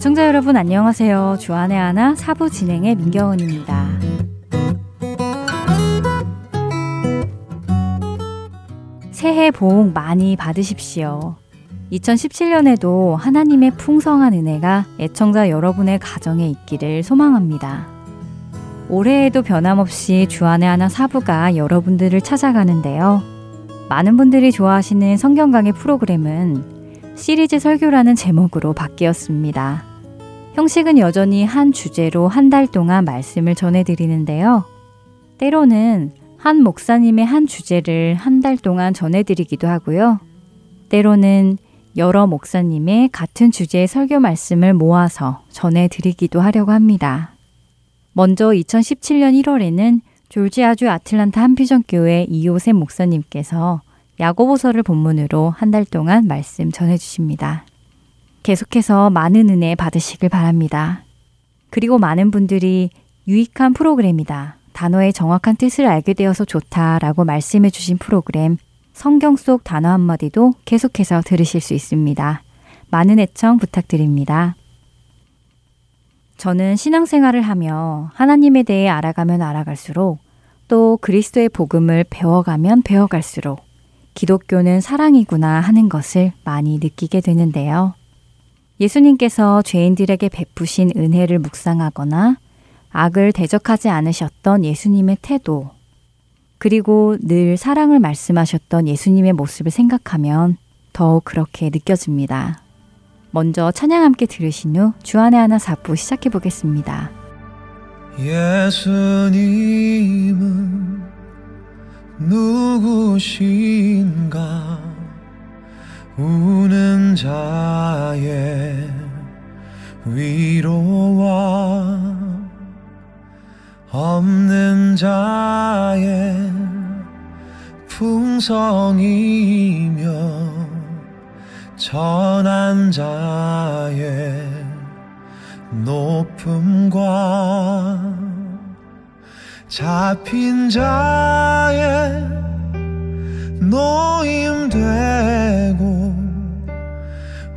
애청자 여러분 안녕하세요. 주안의 하나 사부 진행의 민경은입니다. 새해 복 많이 받으십시오. 2017년에도 하나님의 풍성한 은혜가 애청자 여러분의 가정에 있기를 소망합니다. 올해에도 변함없이 주안의 하나 사부가 여러분들을 찾아가는데요. 많은 분들이 좋아하시는 성경 강의 프로그램은 시리즈 설교라는 제목으로 바뀌었습니다. 형식은 여전히 한 주제로 한 달 동안 말씀을 전해드리는데요. 때로는 한 목사님의 한 주제를 한 달 동안 전해드리기도 하고요. 때로는 여러 목사님의 같은 주제의 설교 말씀을 모아서 전해드리기도 하려고 합니다. 먼저 2017년 1월에는 졸지아주 아틀란타 한피전교회 이호셉 목사님께서 야고보서를 본문으로 한 달 동안 말씀 전해 주십니다. 계속해서 많은 은혜 받으시길 바랍니다. 그리고 많은 분들이 유익한 프로그램이다. 단어의 정확한 뜻을 알게 되어서 좋다라고 말씀해 주신 프로그램 성경 속 단어 한마디도 계속해서 들으실 수 있습니다. 많은 애청 부탁드립니다. 저는 신앙생활을 하며 하나님에 대해 알아가면 알아갈수록 또 그리스도의 복음을 배워가면 배워갈수록 기독교는 사랑이구나 하는 것을 많이 느끼게 되는데요. 예수님께서 죄인들에게 베푸신 은혜를 묵상하거나 악을 대적하지 않으셨던 예수님의 태도, 그리고 늘 사랑을 말씀하셨던 예수님의 모습을 생각하면 더욱 그렇게 느껴집니다. 먼저 찬양 함께 들으신 후 주안의 하나 사부 시작해 보겠습니다. 예수님은 누구신가 우는 자의 위로와 없는 자의 풍성이며 전한 자의 높음과 잡힌 자의 노임되고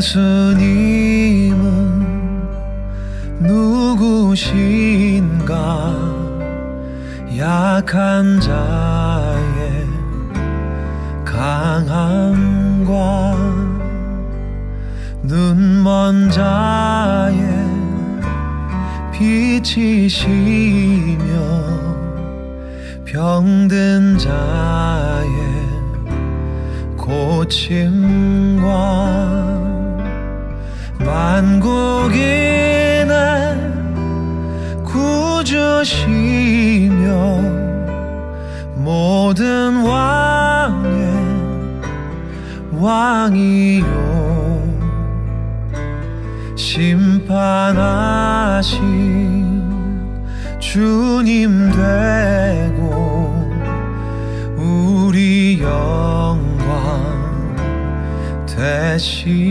예수님은 누구신가? 약한 자의 강함과 눈먼 자의 빛이시며 병든 자의 고침과 만국인의 구주시며 모든 왕의 왕이요. 심판하신 주님 되고 우리 영광 대신에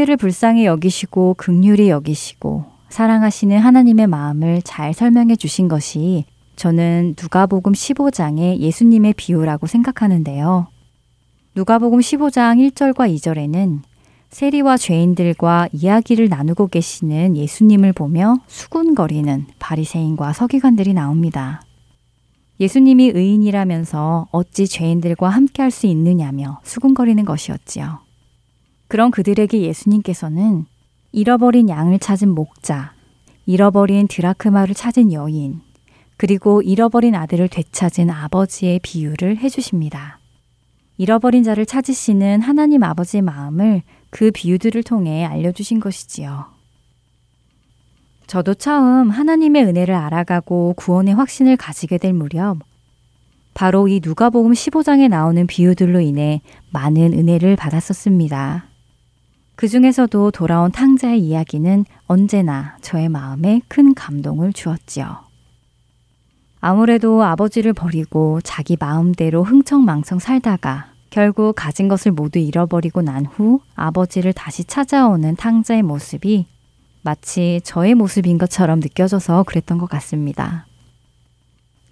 인들을 불쌍히 여기시고 극률이 여기시고 사랑하시는 하나님의 마음을 잘 설명해 주신 것이 저는 누가복음 15장의 예수님의 비유라고 생각하는데요. 누가복음 15장 1절과 2절에는 세리와 죄인들과 이야기를 나누고 계시는 예수님을 보며 수군거리는 바리새인과 서기관들이 나옵니다. 예수님이 의인이라면서 어찌 죄인들과 함께 할 수 있느냐며 수군거리는 것이었지요. 그런 그들에게 예수님께서는 잃어버린 양을 찾은 목자, 잃어버린 드라크마를 찾은 여인, 그리고 잃어버린 아들을 되찾은 아버지의 비유를 해주십니다. 잃어버린 자를 찾으시는 하나님 아버지의 마음을 그 비유들을 통해 알려주신 것이지요. 저도 처음 하나님의 은혜를 알아가고 구원의 확신을 가지게 될 무렵, 바로 이 누가복음 15장에 나오는 비유들로 인해 많은 은혜를 받았었습니다. 그 중에서도 돌아온 탕자의 이야기는 언제나 저의 마음에 큰 감동을 주었지요. 아무래도 아버지를 버리고 자기 마음대로 흥청망청 살다가 결국 가진 것을 모두 잃어버리고 난 후 아버지를 다시 찾아오는 탕자의 모습이 마치 저의 모습인 것처럼 느껴져서 그랬던 것 같습니다.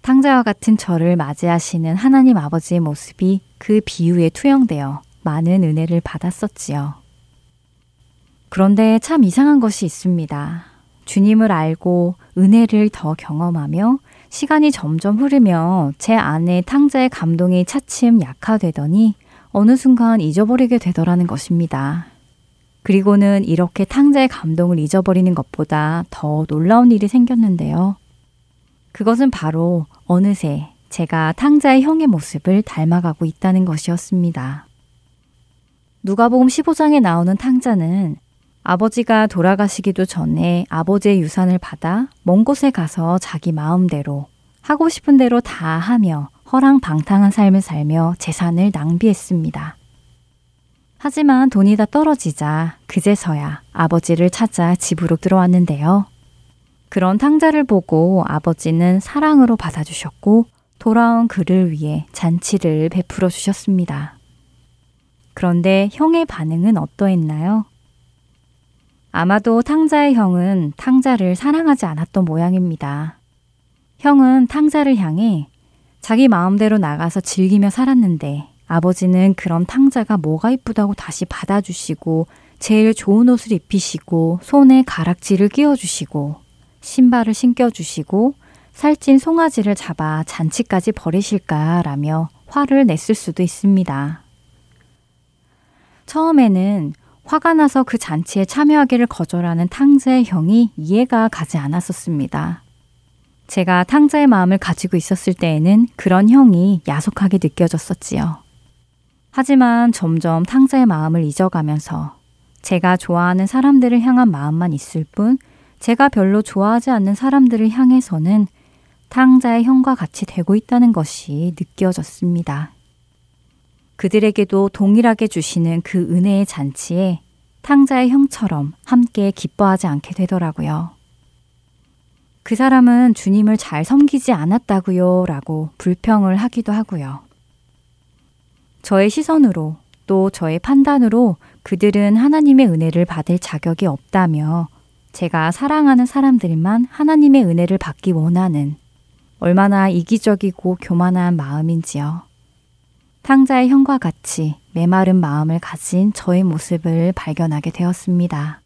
탕자와 같은 저를 맞이하시는 하나님 아버지의 모습이 그 비유에 투영되어 많은 은혜를 받았었지요. 그런데 참 이상한 것이 있습니다. 주님을 알고 은혜를 더 경험하며 시간이 점점 흐르며 제 안에 탕자의 감동이 차츰 약화되더니 어느 순간 잊어버리게 되더라는 것입니다. 그리고는 이렇게 탕자의 감동을 잊어버리는 것보다 더 놀라운 일이 생겼는데요. 그것은 바로 어느새 제가 탕자의 형의 모습을 닮아가고 있다는 것이었습니다. 누가복음 15장에 나오는 탕자는 아버지가 돌아가시기도 전에 아버지의 유산을 받아 먼 곳에 가서 자기 마음대로 하고 싶은 대로 다 하며 허랑방탕한 삶을 살며 재산을 낭비했습니다. 하지만 돈이 다 떨어지자 그제서야 아버지를 찾아 집으로 들어왔는데요. 그런 탕자를 보고 아버지는 사랑으로 받아주셨고 돌아온 그를 위해 잔치를 베풀어 주셨습니다. 그런데 형의 반응은 어떠했나요? 아마도 탕자의 형은 탕자를 사랑하지 않았던 모양입니다. 형은 탕자를 향해 자기 마음대로 나가서 즐기며 살았는데 아버지는 그런 탕자가 뭐가 이쁘다고 다시 받아주시고 제일 좋은 옷을 입히시고 손에 가락지를 끼워주시고 신발을 신겨주시고 살찐 송아지를 잡아 잔치까지 버리실까라며 화를 냈을 수도 있습니다. 처음에는 화가 나서 그 잔치에 참여하기를 거절하는 탕자의 형이 이해가 가지 않았었습니다. 제가 탕자의 마음을 가지고 있었을 때에는 그런 형이 야속하게 느껴졌었지요. 하지만 점점 탕자의 마음을 잊어가면서 제가 좋아하는 사람들을 향한 마음만 있을 뿐 제가 별로 좋아하지 않는 사람들을 향해서는 탕자의 형과 같이 되고 있다는 것이 느껴졌습니다. 그들에게도 동일하게 주시는 그 은혜의 잔치에 탕자의 형처럼 함께 기뻐하지 않게 되더라고요. 그 사람은 주님을 잘 섬기지 않았다고요 라고 불평을 하기도 하고요. 저의 시선으로 또 저의 판단으로 그들은 하나님의 은혜를 받을 자격이 없다며 제가 사랑하는 사람들만 하나님의 은혜를 받기 원하는 얼마나 이기적이고 교만한 마음인지요. 탕자의 형과 같이 메마른 마음을 가진 저의 모습을 발견하게 되었습니다.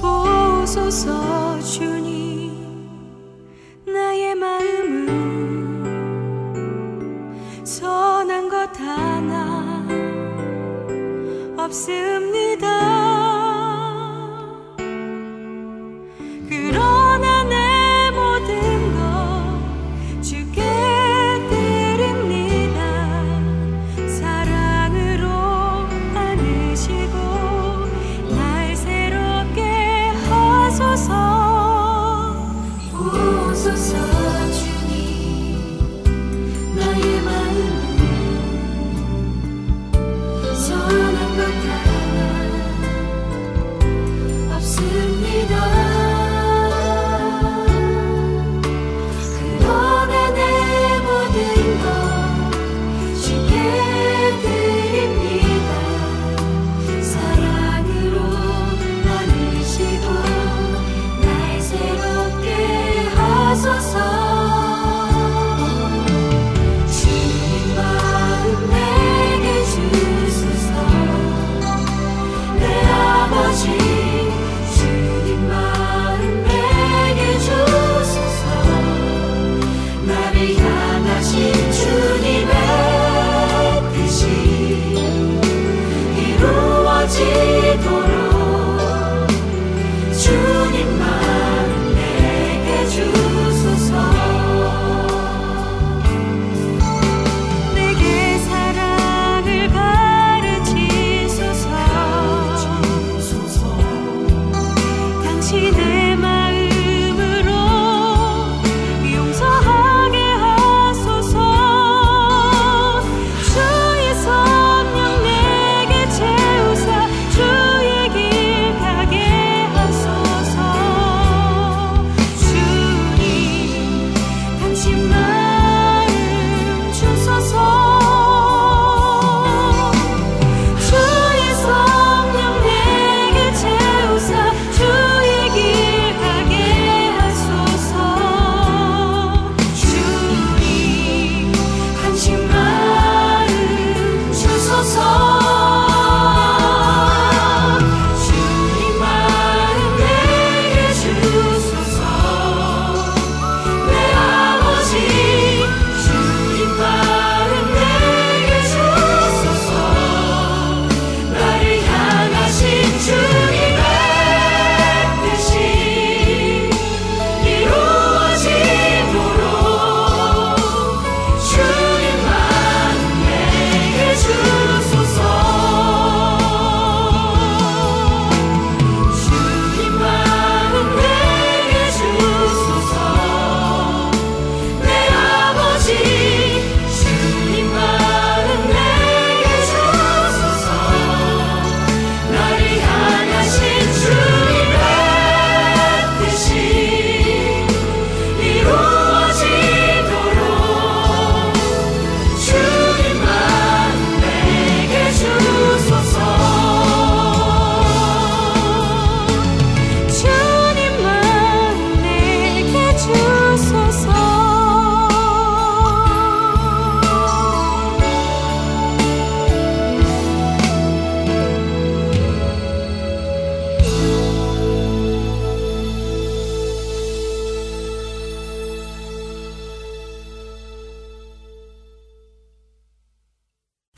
보소서 주님 나의 마음은 선한 것 하나 없습니다.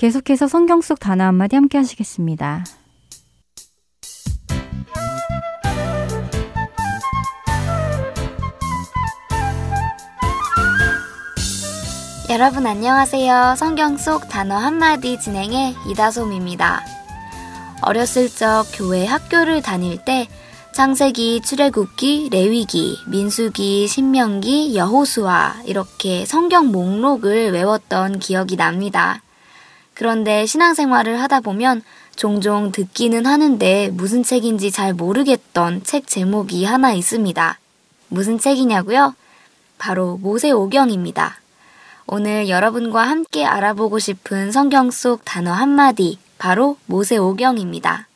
계속해서 성경 속 단어 한마디 함께 하시겠습니다. 여러분 안녕하세요. 성경 속 단어 한마디 진행의 이다솜입니다. 어렸을 적 교회 학교를 다닐 때 창세기, 출애굽기, 레위기, 민수기, 신명기, 여호수아 이렇게 성경 목록을 외웠던 기억이 납니다. 그런데 신앙생활을 하다 보면 종종 듣기는 하는데 무슨 책인지 잘 모르겠던 책 제목이 하나 있습니다. 무슨 책이냐고요? 바로 모세오경입니다. 오늘 여러분과 함께 알아보고 싶은 성경 속 단어 한마디, 바로 모세오경입니다.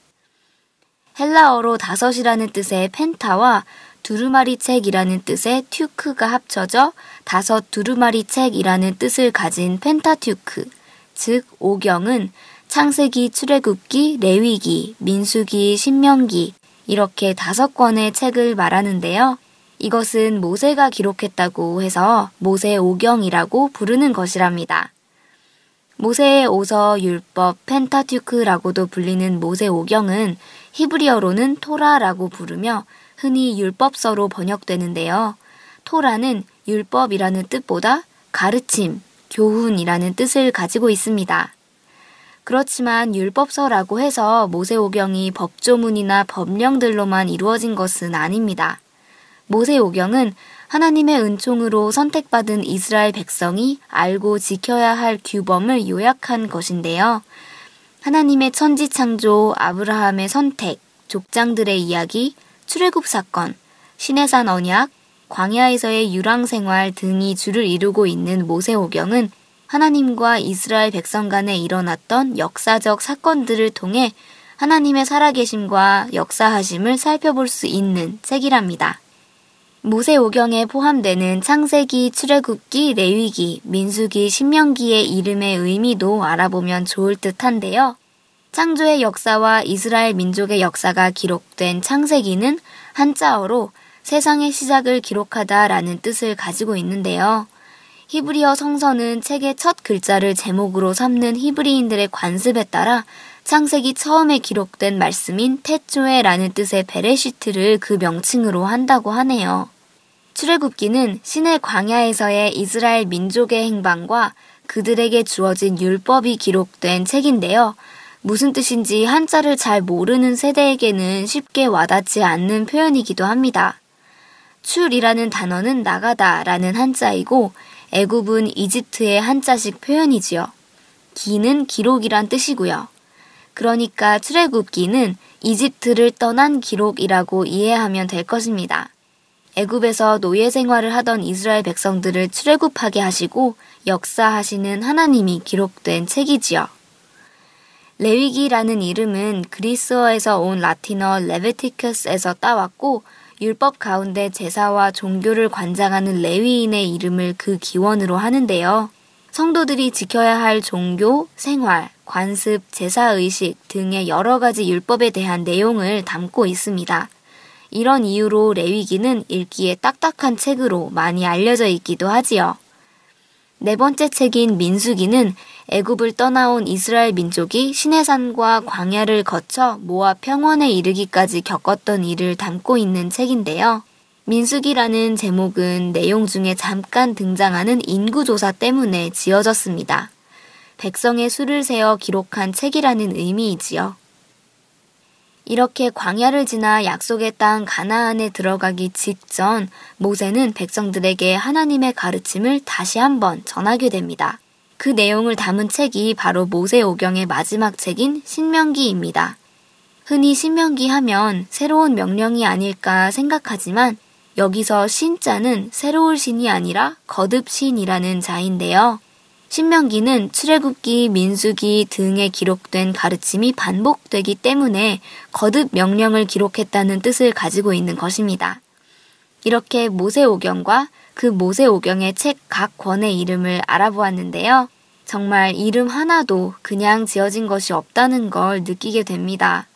헬라어로 다섯이라는 뜻의 펜타와 두루마리 책이라는 뜻의 튜크가 합쳐져 다섯 두루마리 책이라는 뜻을 가진 펜타튜크, 즉 오경은 창세기, 출애굽기, 레위기, 민수기, 신명기 이렇게 다섯 권의 책을 말하는데요. 이것은 모세가 기록했다고 해서 모세 오경이라고 부르는 것이랍니다. 모세의 오서, 율법, 펜타튜크라고도 불리는 모세 오경은 히브리어로는 토라라고 부르며 흔히 율법서로 번역되는데요. 토라는 율법이라는 뜻보다 가르침, 교훈이라는 뜻을 가지고 있습니다. 그렇지만 율법서라고 해서 모세오경이 법조문이나 법령들로만 이루어진 것은 아닙니다. 모세오경은 하나님의 은총으로 선택받은 이스라엘 백성이 알고 지켜야 할 규범을 요약한 것인데요. 하나님의 천지 창조, 아브라함의 선택, 족장들의 이야기, 출애굽 사건, 신해산 언약, 광야에서의 유랑 생활 등이 주를 이루고 있는 모세오경은 하나님과 이스라엘 백성 간에 일어났던 역사적 사건들을 통해 하나님의 살아계심과 역사하심을 살펴볼 수 있는 책이랍니다. 모세오경에 포함되는 창세기, 출애굽기, 레위기, 민수기, 신명기의 이름의 의미도 알아보면 좋을 듯한데요. 창조의 역사와 이스라엘 민족의 역사가 기록된 창세기는 한자어로 세상의 시작을 기록하다 라는 뜻을 가지고 있는데요. 히브리어 성서는 책의 첫 글자를 제목으로 삼는 히브리인들의 관습에 따라 창세기 처음에 기록된 말씀인 태초에 라는 뜻의 베레시트를 그 명칭으로 한다고 하네요. 출애굽기는 신의 광야에서의 이스라엘 민족의 행방과 그들에게 주어진 율법이 기록된 책인데요. 무슨 뜻인지 한자를 잘 모르는 세대에게는 쉽게 와닿지 않는 표현이기도 합니다. 출이라는 단어는 나가다라는 한자이고 애굽은 이집트의 한자식 표현이지요. 기는 기록이란 뜻이고요. 그러니까 출애굽기는 이집트를 떠난 기록이라고 이해하면 될 것입니다. 애굽에서 노예 생활을 하던 이스라엘 백성들을 출애굽하게 하시고 역사하시는 하나님이 기록된 책이지요. 레위기라는 이름은 그리스어에서 온 라틴어 레베티커스에서 따왔고 율법 가운데 제사와 종교를 관장하는 레위인의 이름을 그 기원으로 하는데요. 성도들이 지켜야 할 종교, 생활, 관습, 제사의식 등의 여러 가지 율법에 대한 내용을 담고 있습니다. 이런 이유로 레위기는 읽기에 딱딱한 책으로 많이 알려져 있기도 하지요. 네 번째 책인 민수기는 애굽을 떠나온 이스라엘 민족이 시내산과 광야를 거쳐 모압 평원에 이르기까지 겪었던 일을 담고 있는 책인데요. 민수기라는 제목은 내용 중에 잠깐 등장하는 인구조사 때문에 지어졌습니다. 백성의 수를 세어 기록한 책이라는 의미이지요. 이렇게 광야를 지나 약속의 땅 가나안에 들어가기 직전 모세는 백성들에게 하나님의 가르침을 다시 한번 전하게 됩니다. 그 내용을 담은 책이 바로 모세오경의 마지막 책인 신명기입니다. 흔히 신명기 하면 새로운 명령이 아닐까 생각하지만 여기서 신자는 새로울 신이 아니라 거듭 신이라는 자인데요. 신명기는 출애굽기, 민수기 등에 기록된 가르침이 반복되기 때문에 거듭 명령을 기록했다는 뜻을 가지고 있는 것입니다. 이렇게 모세오경과 그 모세오경의 책 각 권의 이름을 알아보았는데요. 정말 이름 하나도 그냥 지어진 것이 없다는 걸 느끼게 됩니다.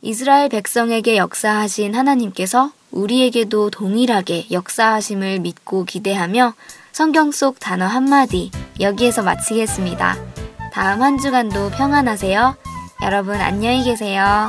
이스라엘 백성에게 역사하신 하나님께서 우리에게도 동일하게 역사하심을 믿고 기대하며 성경 속 단어 한마디 여기에서 마치겠습니다. 다음 한 주간도 평안하세요. 여러분 안녕히 계세요.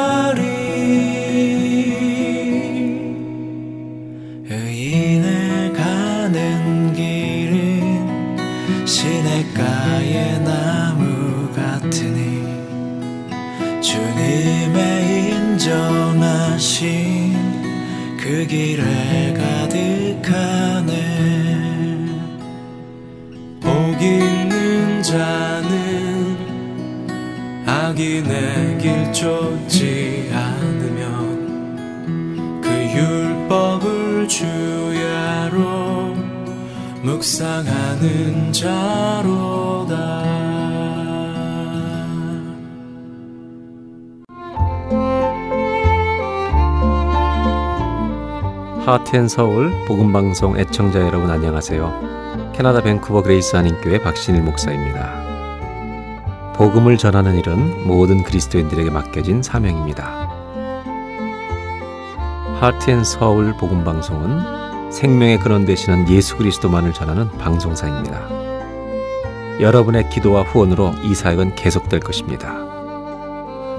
묵상하는 자로다 하트앤서울 복음방송 애청자 여러분 안녕하세요. 캐나다 밴쿠버 그레이스 한인교회 박신일 목사입니다. 복음을 전하는 일은 모든 그리스도인들에게 맡겨진 사명입니다. 하트앤 서울 복음 방송은 생명의 근원 되시는 예수 그리스도만을 전하는 방송사입니다. 여러분의 기도와 후원으로 이 사역은 계속될 것입니다.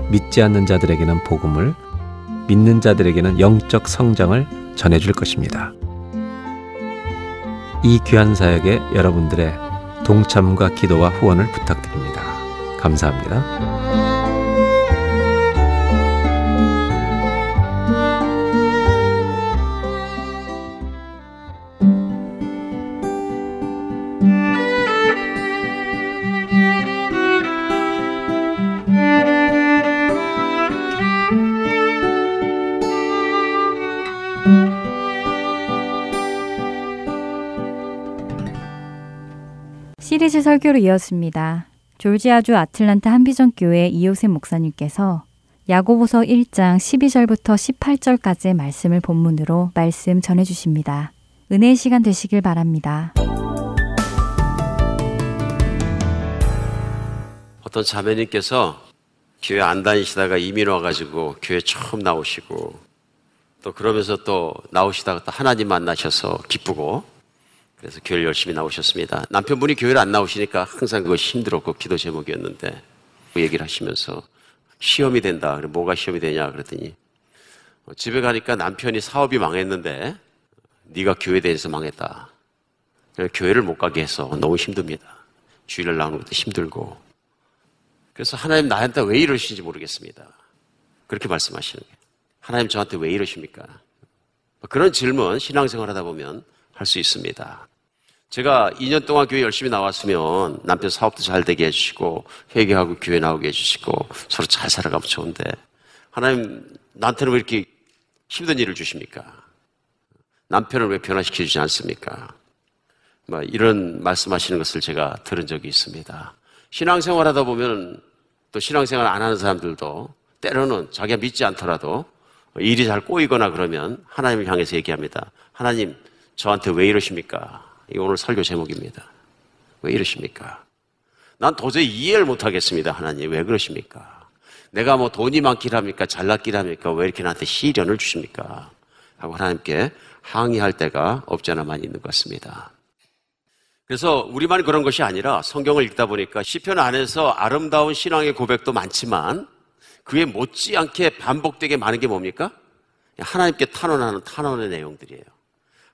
믿지 않는 자들에게는 복음을, 믿는 자들에게는 영적 성장을 전해줄 것입니다. 이 귀한 사역에 여러분들의 동참과 기도와 후원을 부탁드립니다. 감사합니다. 설교로 이었습니다. 졸지아주 아틀란타 한비전교회 이호세 목사님께서 야고보서 1장 12절부터 18절까지의 말씀을 본문으로 말씀 전해 주십니다. 은혜의 시간 되시길 바랍니다. 어떤 자매님께서 교회 안 다니시다가 이민 와가지고 교회 처음 나오시고 또 그러면서 또 나오시다가 또 하나님 만나셔서 기쁘고 그래서 교회를 열심히 나오셨습니다. 남편분이 교회를 안 나오시니까 항상 그것이 힘들었고 기도 제목이었는데 그 얘기를 하시면서 시험이 된다. 뭐가 시험이 되냐 그랬더니 어, 집에 가니까 남편이 사업이 망했는데 네가 교회 대해서 망했다. 교회를 못 가게 해서 너무 힘듭니다. 주일을 나오는 것도 힘들고. 그래서 하나님 나한테 왜 이러시는지 모르겠습니다. 그렇게 말씀하시는 거예요. 하나님 저한테 왜 이러십니까? 그런 질문 신앙생활 하다 보면 할 수 있습니다. 제가 2년 동안 교회 열심히 나왔으면 남편 사업도 잘 되게 해주시고 회개하고 교회 나오게 해주시고 서로 잘 살아가면 좋은데 하나님 나한테는 왜 이렇게 힘든 일을 주십니까? 남편을 왜 변화시켜 주지 않습니까? 뭐 이런 말씀하시는 것을 제가 들은 적이 있습니다. 신앙생활 하다 보면 또 신앙생활 안 하는 사람들도 때로는 자기가 믿지 않더라도 일이 잘 꼬이거나 그러면 하나님을 향해서 얘기합니다. 하나님, 저한테 왜 이러십니까? 이 오늘 설교 제목입니다. 왜 이러십니까? 난 도저히 이해를 못 하겠습니다. 하나님, 왜 그러십니까? 내가 뭐 돈이 많기랍니까? 잘났기랍니까? 왜 이렇게 나한테 시련을 주십니까? 하고 하나님께 항의할 때가 없지 않아 많이 있는 것 같습니다. 그래서 우리만 그런 것이 아니라 성경을 읽다 보니까 시편 안에서 아름다운 신앙의 고백도 많지만 그에 못지않게 반복되게 많은 게 뭡니까? 하나님께 탄원하는 탄원의 내용들이에요.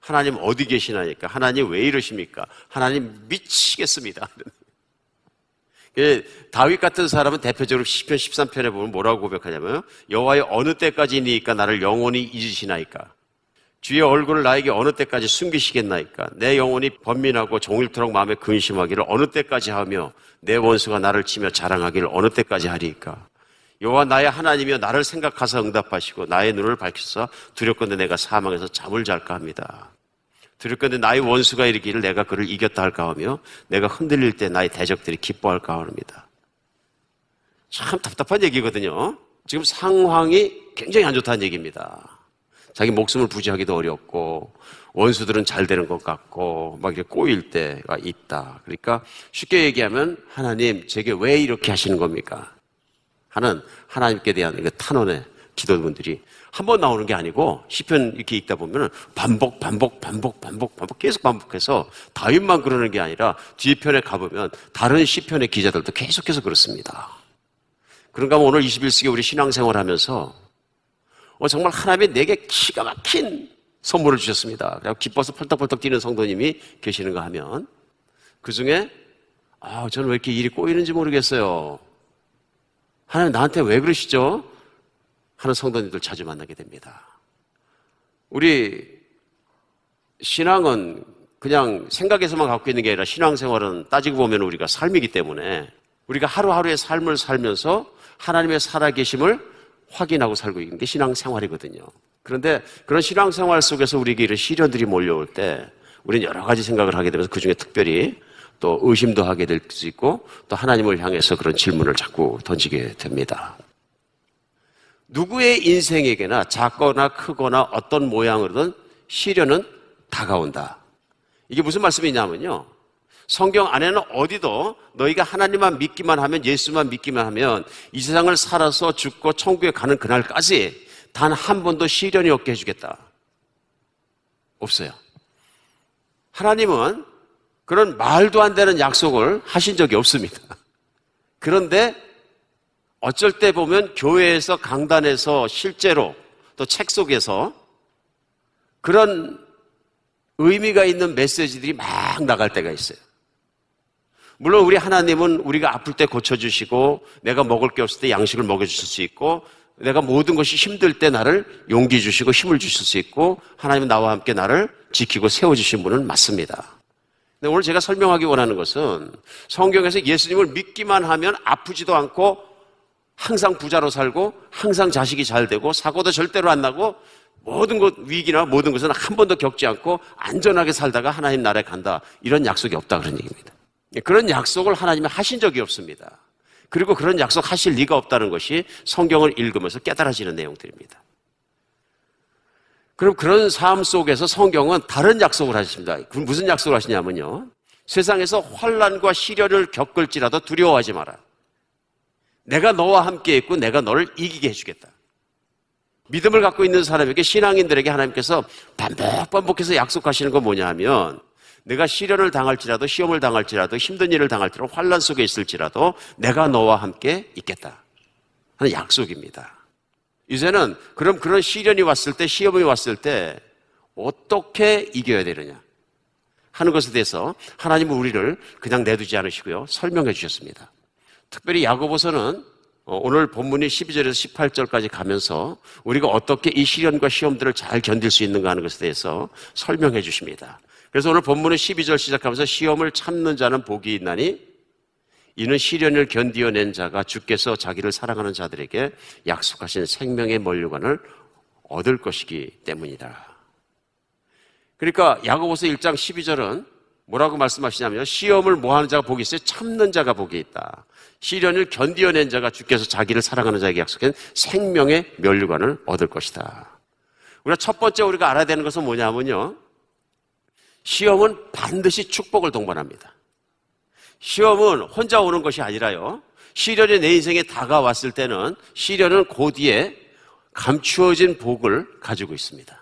하나님 어디 계시나니까? 하나님 왜 이러십니까? 하나님 미치겠습니다. 예, 다윗 같은 사람은 대표적으로 시편 13편에 보면 뭐라고 고백하냐면 여호와의 어느 때까지니까 나를 영원히 잊으시나이까? 주의 얼굴을 나에게 어느 때까지 숨기시겠나이까? 내 영혼이 번민하고 종일토록 마음에 근심하기를 어느 때까지 하며 내 원수가 나를 치며 자랑하기를 어느 때까지 하리이까? 여호와 나의 하나님이여 나를 생각하사 응답하시고 나의 눈을 밝혀서 두렵건대 내가 사망해서 잠을 잘까 합니다. 두렵건대 나의 원수가 이르기를 내가 그를 이겼다 할까 하며 내가 흔들릴 때 나의 대적들이 기뻐할까 합니다. 참 답답한 얘기거든요. 지금 상황이 굉장히 안 좋다는 얘기입니다. 자기 목숨을 부지하기도 어렵고 원수들은 잘 되는 것 같고 막 이렇게 꼬일 때가 있다. 그러니까 쉽게 얘기하면 하나님 제게 왜 이렇게 하시는 겁니까? 하는 하나님께 대한 그 탄원의 기도분들이 한 번 나오는 게 아니고 시편 이렇게 읽다 보면 반복 반복 반복 반복 반복 계속 반복해서 다윗만 그러는 게 아니라 뒤에 편에 가보면 다른 시편의 기자들도 계속해서 그렇습니다. 그런가 하면 오늘 21세기 우리 신앙생활 하면서 어, 정말 하나님이 내게 기가 막힌 선물을 주셨습니다. 그리고 기뻐서 펄떡펄떡 뛰는 성도님이 계시는가 하면 그 중에 아, 저는 왜 이렇게 일이 꼬이는지 모르겠어요. 하나님 나한테 왜 그러시죠? 하는 성도님들 자주 만나게 됩니다. 우리 신앙은 그냥 생각에서만 갖고 있는 게 아니라 신앙생활은 따지고 보면 우리가 삶이기 때문에 우리가 하루하루의 삶을 살면서 하나님의 살아계심을 확인하고 살고 있는 게 신앙생활이거든요. 그런데 그런 신앙생활 속에서 우리에게 이런 시련들이 몰려올 때 우리는 여러 가지 생각을 하게 되면서 그 중에 특별히 또 의심도 하게 될 수 있고 또 하나님을 향해서 그런 질문을 자꾸 던지게 됩니다. 누구의 인생에게나 작거나 크거나 어떤 모양으로든 시련은 다가온다. 이게 무슨 말씀이냐면요. 성경 안에는 어디도 너희가 하나님만 믿기만 하면 예수만 믿기만 하면 이 세상을 살아서 죽고 천국에 가는 그날까지 단 한 번도 시련이 없게 해주겠다. 없어요. 하나님은 그런 말도 안 되는 약속을 하신 적이 없습니다. 그런데 어쩔 때 보면 교회에서 강단에서 실제로 또 책 속에서 그런 의미가 있는 메시지들이 막 나갈 때가 있어요. 물론 우리 하나님은 우리가 아플 때 고쳐주시고 내가 먹을 게 없을 때 양식을 먹여주실 수 있고 내가 모든 것이 힘들 때 나를 용기 주시고 힘을 주실 수 있고 하나님은 나와 함께 나를 지키고 세워주신 분은 맞습니다. 근데 오늘 제가 설명하기 원하는 것은 성경에서 예수님을 믿기만 하면 아프지도 않고 항상 부자로 살고 항상 자식이 잘 되고 사고도 절대로 안 나고 모든 것 위기나 모든 것은 한 번도 겪지 않고 안전하게 살다가 하나님 나라에 간다 이런 약속이 없다 그런 얘기입니다. 그런 약속을 하나님이 하신 적이 없습니다. 그리고 그런 약속 하실 리가 없다는 것이 성경을 읽으면서 깨달아지는 내용들입니다. 그럼 그런 삶 속에서 성경은 다른 약속을 하십니다. 그럼 무슨 약속을 하시냐면요. 세상에서 환란과 시련을 겪을지라도 두려워하지 마라. 내가 너와 함께 있고 내가 너를 이기게 해주겠다. 믿음을 갖고 있는 사람에게 신앙인들에게 하나님께서 반복 반복해서 약속하시는 건 뭐냐 하면 내가 시련을 당할지라도 시험을 당할지라도 힘든 일을 당할지라도 환란 속에 있을지라도 내가 너와 함께 있겠다 하는 약속입니다. 이제는 그럼 그런 시련이 왔을 때 시험이 왔을 때 어떻게 이겨야 되느냐 하는 것에 대해서 하나님은 우리를 그냥 내두지 않으시고요 설명해 주셨습니다. 특별히 야고보서는 어, 오늘 본문이 12절에서 18절까지 가면서 우리가 어떻게 이 시련과 시험들을 잘 견딜 수 있는가 하는 것에 대해서 설명해 주십니다. 그래서 오늘 본문은 12절 시작하면서 시험을 참는 자는 복이 있나니 이는 시련을 견디어낸 자가 주께서 자기를 사랑하는 자들에게 약속하신 생명의 면류관을 얻을 것이기 때문이다. 그러니까 야고보서 1장 12절은 뭐라고 말씀하시냐면 시험을 모하는 자가 복이 있어요. 참는 자가 복이 있다. 시련을 견디어낸 자가 주께서 자기를 사랑하는 자에게 약속한 생명의 면류관을 얻을 것이다. 우리가 첫 번째 우리가 알아야 되는 것은 뭐냐면요. 시험은 반드시 축복을 동반합니다. 시험은 혼자 오는 것이 아니라요. 시련이 내 인생에 다가왔을 때는 시련은 고뒤에 감추어진 복을 가지고 있습니다.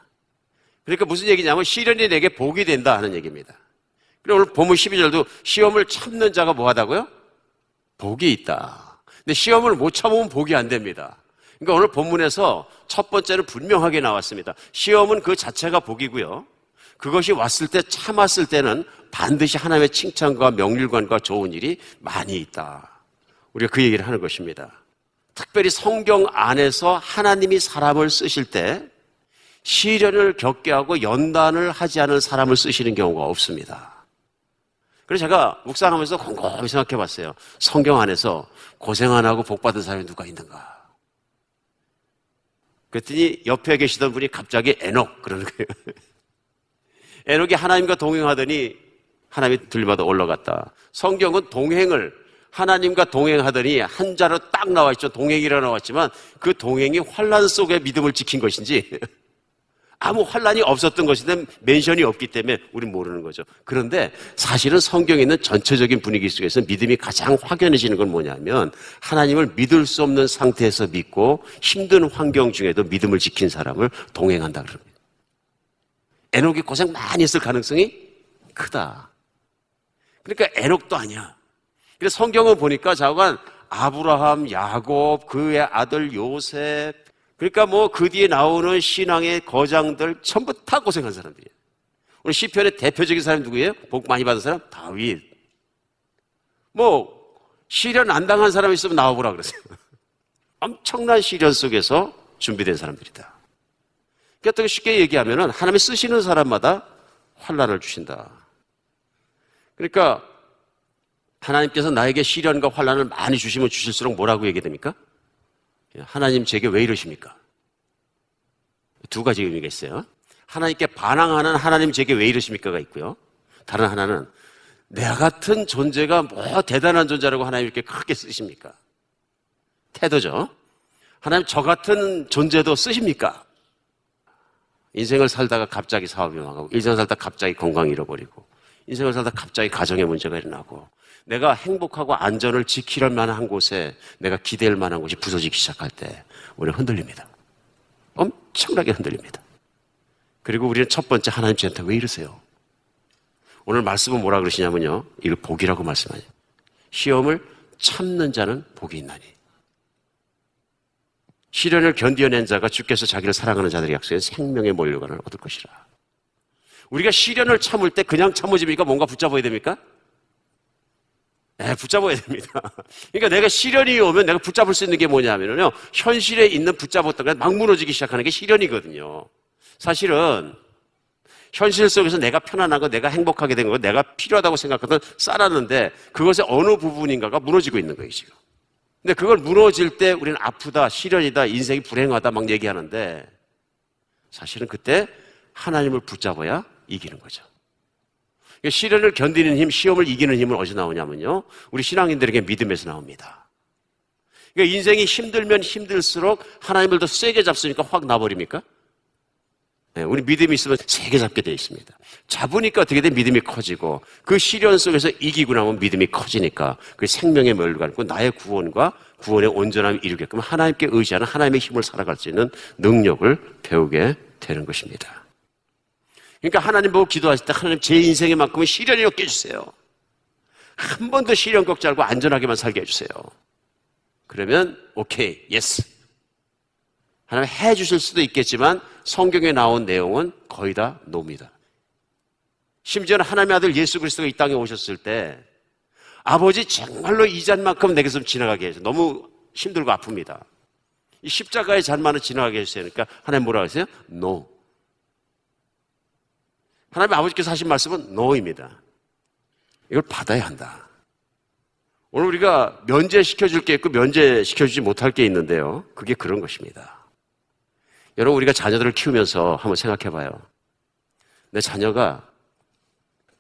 그러니까 무슨 얘기냐면 시련이 내게 복이 된다 하는 얘기입니다. 그리고 오늘 본문 12절도 시험을 참는 자가 뭐 하다고요? 복이 있다. 근데 시험을 못 참으면 복이 안 됩니다. 그러니까 오늘 본문에서 첫 번째는 분명하게 나왔습니다. 시험은 그 자체가 복이고요. 그것이 왔을 때 참았을 때는 반드시 하나님의 칭찬과 명률관과 좋은 일이 많이 있다. 우리가 그 얘기를 하는 것입니다. 특별히 성경 안에서 하나님이 사람을 쓰실 때 시련을 겪게 하고 연단을 하지 않은 사람을 쓰시는 경우가 없습니다. 그래서 제가 묵상하면서 곰곰이 생각해 봤어요. 성경 안에서 고생 안 하고 복 받은 사람이 누가 있는가? 그랬더니 옆에 계시던 분이 갑자기 에녹 그러는 거예요. 에녹이 하나님과 동행하더니 하나님이 들마다 올라갔다. 성경은 동행을 하나님과 동행하더니 한 자로 딱 나와 있죠. 동행이라 나왔지만 그 동행이 환란 속에 믿음을 지킨 것인지 아무 환란이 없었던 것인데 멘션이 없기 때문에 우리는 모르는 거죠. 그런데 사실은 성경에 있는 전체적인 분위기 속에서 믿음이 가장 확연해지는 건 뭐냐면 하나님을 믿을 수 없는 상태에서 믿고 힘든 환경 중에도 믿음을 지킨 사람을 동행한다 그럽니다. 에녹이 고생 많이 했을 가능성이 크다. 그러니까 에녹도 아니야. 그래서 성경을 보니까 자관 아브라함, 야곱, 그의 아들 요셉, 그러니까 뭐 그 뒤에 나오는 신앙의 거장들 전부 다 고생한 사람들이에요. 오늘 시편의 대표적인 사람이 누구예요? 복 많이 받은 사람? 다윗. 뭐 시련 안 당한 사람 있으면 나와보라 그러세요. 엄청난 시련 속에서 준비된 사람들이다. 그러니까 쉽게 얘기하면 하나님이 쓰시는 사람마다 환란을 주신다. 그러니까 하나님께서 나에게 시련과 환란을 많이 주시면 주실수록 뭐라고 얘기됩니까? 하나님 제게 왜 이러십니까? 두 가지 의미가 있어요. 하나님께 반항하는 하나님 제게 왜 이러십니까가 있고요. 다른 하나는 내 같은 존재가 뭐 대단한 존재라고 하나님 이렇게 크게 쓰십니까? 태도죠. 하나님 저 같은 존재도 쓰십니까? 인생을 살다가 갑자기 사업이 망하고, 인생을 살다 갑자기 건강 잃어버리고, 인생을 살다 갑자기 가정에 문제가 일어나고, 내가 행복하고 안전을 지킬 만한 곳에 내가 기댈 만한 곳이 부서지기 시작할 때 우리는 흔들립니다. 엄청나게 흔들립니다. 그리고 우리는 첫 번째 하나님 저한테 왜 이러세요? 오늘 말씀은 뭐라 그러시냐면요. 이걸 복이라고 말씀하죠. 시험을 참는 자는 복이 있나니. 시련을 견디어낸 자가 주께서 자기를 사랑하는 자들의 약속에 생명의 몰려관을 얻을 것이라. 우리가 시련을 참을 때 그냥 참으집니까? 뭔가 붙잡아야 됩니까? 네, 붙잡아야 됩니다. 그러니까 내가 시련이 오면 내가 붙잡을 수 있는 게 뭐냐면요. 현실에 있는 붙잡았던 게막 무너지기 시작하는 게 시련이거든요. 사실은 현실 속에서 내가 편안하고 내가 행복하게 된 거, 내가 필요하다고 생각하던 쌓았는데 그것의 어느 부분인가가 무너지고 있는 거예요, 지금. 근데 그걸 무너질 때 우리는 아프다, 시련이다, 인생이 불행하다 막 얘기하는데 사실은 그때 하나님을 붙잡아야 이기는 거죠. 그러니까 시련을 견디는 힘, 시험을 이기는 힘은 어디서 나오냐면요. 우리 신앙인들에게 믿음에서 나옵니다. 그러니까 인생이 힘들면 힘들수록 하나님을 더 세게 잡으니까 확 나버립니까? 네, 우리 믿음이 있으면 세게 잡게 되어 있습니다. 잡으니까 어떻게 돼? 믿음이 커지고 그 시련 속에서 이기고 나면 믿음이 커지니까 그 생명의 면류관과 나의 구원과 구원의 온전함을 이루게끔 하나님께 의지하는 하나님의 힘을 살아갈 수 있는 능력을 배우게 되는 것입니다. 그러니까 하나님 보고 기도하실 때 하나님 제 인생에만큼은 시련이 없게 해주세요. 한 번도 시련 겪지 않고 안전하게만 살게 해주세요. 그러면 오케이, yes. 하나님 해 주실 수도 있겠지만 성경에 나온 내용은 거의 다 노입니다. 심지어는 하나님의 아들 예수 그리스도가 이 땅에 오셨을 때 아버지 정말로 이 잔만큼 내게서 지나가게 해서 너무 힘들고 아픕니다. 이 십자가의 잔만은 지나가게 해주세요. 그러니까 하나님 뭐라고 하세요? No. 하나님 아버지께서 하신 말씀은 no입니다. 이걸 받아야 한다. 오늘 우리가 면제시켜줄 게 있고 면제시켜주지 못할 게 있는데요. 그게 그런 것입니다. 여러분, 우리가 자녀들을 키우면서 한번 생각해 봐요. 내 자녀가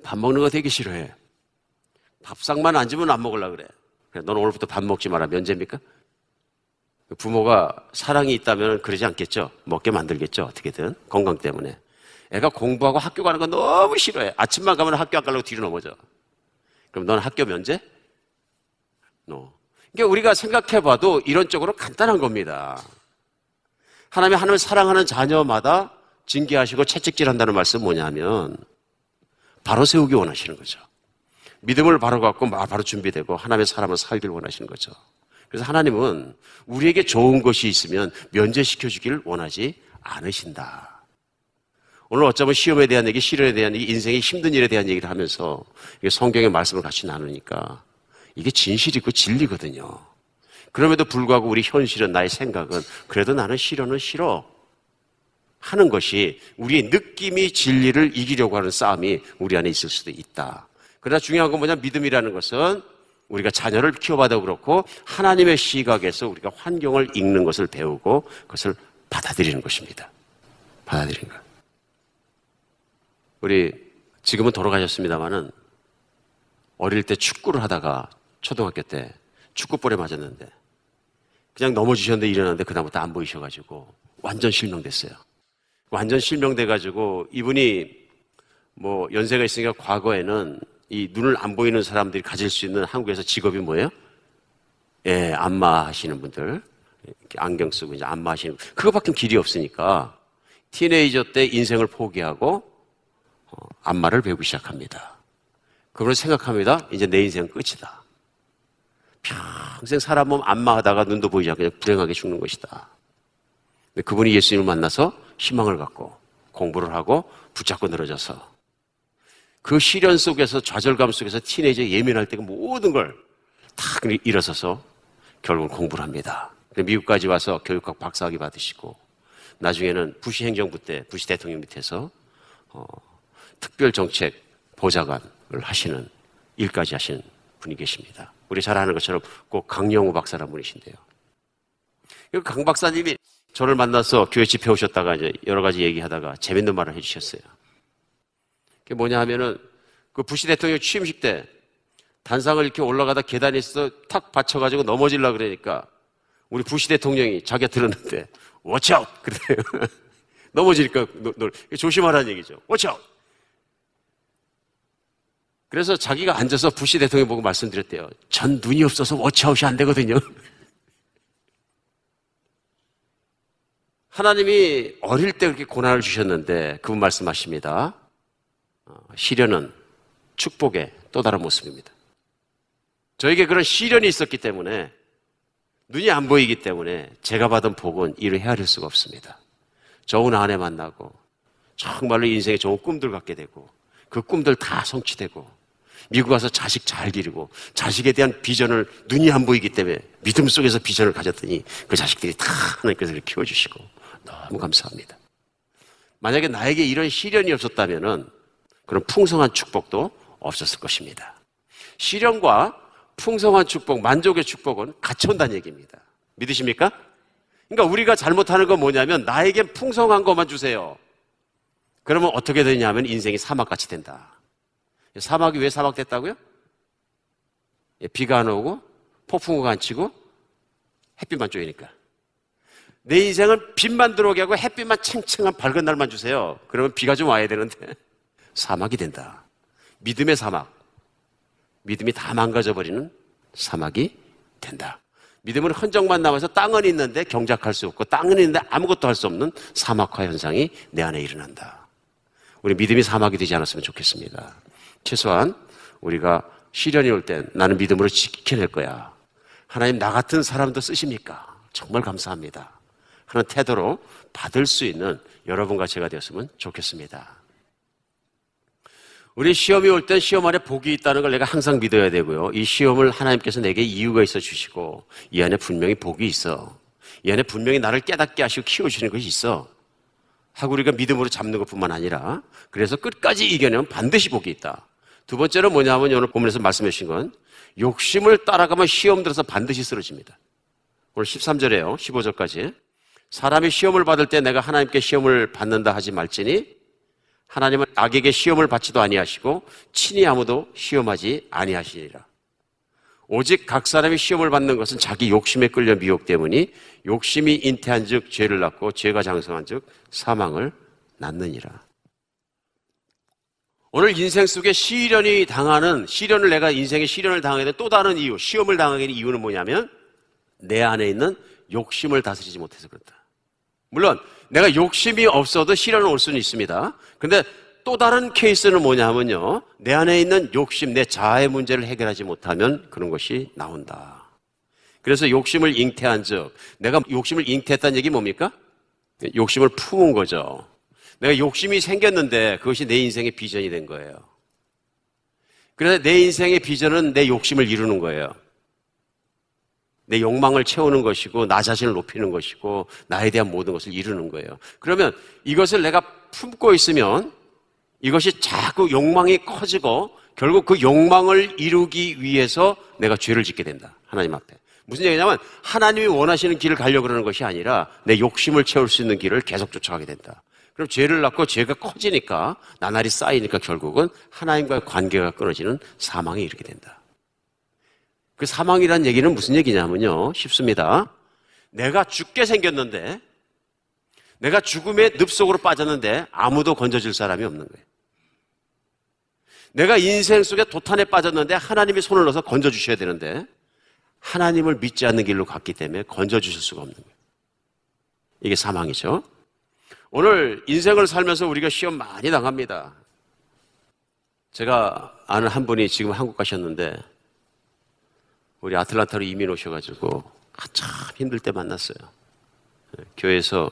밥 먹는 거 되게 싫어해. 밥상만 앉으면 안 먹으려 그래. 그래 너는 오늘부터 밥 먹지 마라. 면제입니까? 부모가 사랑이 있다면 그러지 않겠죠. 먹게 만들겠죠. 어떻게든. 건강 때문에. 애가 공부하고 학교 가는 거 너무 싫어해. 아침만 가면 학교 안 가려고 뒤로 넘어져. 그럼 넌 학교 면제? No. 그러니까 우리가 생각해 봐도 이런 쪽으로 간단한 겁니다. 하나님이 하나님을 사랑하는 자녀마다 징계하시고 채찍질 한다는 말씀은 뭐냐면 바로 세우기 원하시는 거죠. 믿음을 바로 갖고 바로 준비되고 하나님의 사람을 살길 원하시는 거죠. 그래서 하나님은 우리에게 좋은 것이 있으면 면제시켜 주기를 원하지 않으신다. 오늘 어쩌면 시험에 대한 얘기, 시련에 대한 얘기, 인생의 힘든 일에 대한 얘기를 하면서 성경의 말씀을 같이 나누니까 이게 진실이고 진리거든요. 그럼에도 불구하고 우리 현실은 나의 생각은 그래도 나는 시련은 싫어. 하는 것이 우리의 느낌이 진리를 이기려고 하는 싸움이 우리 안에 있을 수도 있다. 그러나 중요한 건 뭐냐? 믿음이라는 것은 우리가 자녀를 키워봐도 그렇고 하나님의 시각에서 우리가 환경을 읽는 것을 배우고 그것을 받아들이는 것입니다. 받아들이는 것. 우리 지금은 돌아가셨습니다마는 어릴 때 축구를 하다가 초등학교 때 축구볼에 맞았는데 그냥 넘어지셨는데 일어났는데 그다음부터 안 보이셔가지고 완전 실명됐어요. 완전 실명돼가지고 이분이 뭐 연세가 있으니까 과거에는 이 눈을 안 보이는 사람들이 가질 수 있는 한국에서 직업이 뭐예요? 예, 안마 하시는 분들. 안경 쓰고 이제 안마 하시는 그거밖에 길이 없으니까 티네이저 때 인생을 포기하고 어, 안마를 배우기 시작합니다. 그걸 생각합니다. 이제 내 인생은 끝이다. 평생 사람 몸 안마하다가 눈도 보이지 않고 그냥 불행하게 죽는 것이다. 그분이 예수님을 만나서 희망을 갖고 공부를 하고 붙잡고 늘어져서 그 시련 속에서 좌절감 속에서 티네이저 예민할 때가 모든 걸 다 일어서서 결국 공부를 합니다. 미국까지 와서 교육학 박사학위 받으시고 나중에는 부시 행정부 때 부시 대통령 밑에서 어, 특별 정책 보좌관을 하시는 일까지 하시는 분이 계십니다. 우리 잘 아는 것처럼 꼭 강영우 박사라는 분이신데요. 강 박사님이 저를 만나서 교회 집회 오셨다가 이제 여러 가지 얘기하다가 재밌는 말을 해주셨어요. 그게 뭐냐 하면은 그 부시 대통령 취임식 때 단상을 이렇게 올라가다 계단에 있어 탁 받쳐가지고 넘어질라 그러니까 우리 부시 대통령이 자기가 들었는데 워치 아웃! 그래요. 너, 너, 조심하라는 얘기죠. 워치 아웃! 그래서 자기가 앉아서 부시 대통령 보고 말씀드렸대요. 전 눈이 없어서 워치아웃이 안 되거든요. 하나님이 어릴 때 그렇게 고난을 주셨는데 그분 말씀하십니다. 어, 시련은 축복의 또 다른 모습입니다. 저에게 그런 시련이 있었기 때문에 눈이 안 보이기 때문에 제가 받은 복은 이를 헤아릴 수가 없습니다. 좋은 아내 만나고 정말로 인생에 좋은 꿈들 갖게 되고 그 꿈들 다 성취되고 미국 가서 자식 잘 기르고 자식에 대한 비전을 눈이 안 보이기 때문에 믿음 속에서 비전을 가졌더니 그 자식들이 다 하나님께서 키워주시고 너무 감사합니다. 만약에 나에게 이런 시련이 없었다면 그런 풍성한 축복도 없었을 것입니다. 시련과 풍성한 축복, 만족의 축복은 같이 온다는 얘기입니다. 믿으십니까? 그러니까 우리가 잘못하는 건 뭐냐면 나에게 풍성한 것만 주세요. 그러면 어떻게 되냐면 인생이 사막같이 된다. 사막이 왜 사막 됐다고요? 예, 비가 안 오고 폭풍우가 안 치고 햇빛만 쪼이니까. 내 인생은 빛만 들어오게 하고 햇빛만 챙챙한 밝은 날만 주세요. 그러면 비가 좀 와야 되는데 사막이 된다. 믿음의 사막. 믿음이 다 망가져 버리는 사막이 된다. 믿음은 흔적만 남아서 땅은 있는데 경작할 수 없고 땅은 있는데 아무것도 할 수 없는 사막화 현상이 내 안에 일어난다. 우리 믿음이 사막이 되지 않았으면 좋겠습니다. 최소한 우리가 시련이 올 땐 나는 믿음으로 지켜낼 거야. 하나님 나 같은 사람도 쓰십니까? 정말 감사합니다. 하는 태도로 받을 수 있는 여러분과 제가 되었으면 좋겠습니다. 우리 시험이 올 땐 시험 안에 복이 있다는 걸 내가 항상 믿어야 되고요. 이 시험을 하나님께서 내게 이유가 있어 주시고 이 안에 분명히 복이 있어. 이 안에 분명히 나를 깨닫게 하시고 키워주시는 것이 있어. 하고 우리가 믿음으로 잡는 것뿐만 아니라 그래서 끝까지 이겨내면 반드시 복이 있다. 두 번째는 뭐냐면 오늘 본문에서 말씀해 주신 건 욕심을 따라가면 시험 들어서 반드시 쓰러집니다. 오늘 13절에요. 15절까지. 사람이 시험을 받을 때 내가 하나님께 시험을 받는다 하지 말지니 하나님은 악에게 시험을 받지도 아니하시고 친히 아무도 시험하지 아니하시니라. 오직 각 사람이 시험을 받는 것은 자기 욕심에 끌려 미혹 때문이 욕심이 잉태한즉 죄를 낳고 죄가 장성한즉 사망을 낳느니라. 오늘 인생 속에 시련이 당하는 시련을 내가 인생의 시련을 당하게 된 또 다른 이유, 시험을 당하게 된 이유는 뭐냐면 내 안에 있는 욕심을 다스리지 못해서 그렇다. 물론 내가 욕심이 없어도 시련은 올 수는 있습니다. 근데 또 다른 케이스는 뭐냐면요. 내 안에 있는 욕심, 내 자아의 문제를 해결하지 못하면 그런 것이 나온다. 그래서 욕심을 잉태한 즉, 내가 욕심을 잉태했다는 얘기 뭡니까? 욕심을 품은 거죠. 내가 욕심이 생겼는데 그것이 내 인생의 비전이 된 거예요. 그래서 내 인생의 비전은 내 욕심을 이루는 거예요. 내 욕망을 채우는 것이고 나 자신을 높이는 것이고 나에 대한 모든 것을 이루는 거예요. 그러면 이것을 내가 품고 있으면 이것이 자꾸 욕망이 커지고 결국 그 욕망을 이루기 위해서 내가 죄를 짓게 된다. 하나님 앞에. 무슨 얘기냐면 하나님이 원하시는 길을 가려고 그러는 것이 아니라 내 욕심을 채울 수 있는 길을 계속 쫓아가게 된다. 그럼 죄를 낳고 죄가 커지니까 나날이 쌓이니까 결국은 하나님과의 관계가 끊어지는 사망에 이르게 된다. 그 사망이란 얘기는 무슨 얘기냐면요. 쉽습니다. 내가 죽게 생겼는데, 내가 죽음의 늪 속으로 빠졌는데 아무도 건져줄 사람이 없는 거예요. 내가 인생 속에 도탄에 빠졌는데 하나님이 손을 넣어서 건져주셔야 되는데, 하나님을 믿지 않는 길로 갔기 때문에 건져주실 수가 없는 거예요. 이게 사망이죠. 오늘 인생을 살면서 우리가 시험 많이 당합니다. 제가 아는 한 분이 지금 한국 가셨는데, 우리 아틀란타로 이민 오셔가지고 한참 힘들 때 만났어요. 예, 교회에서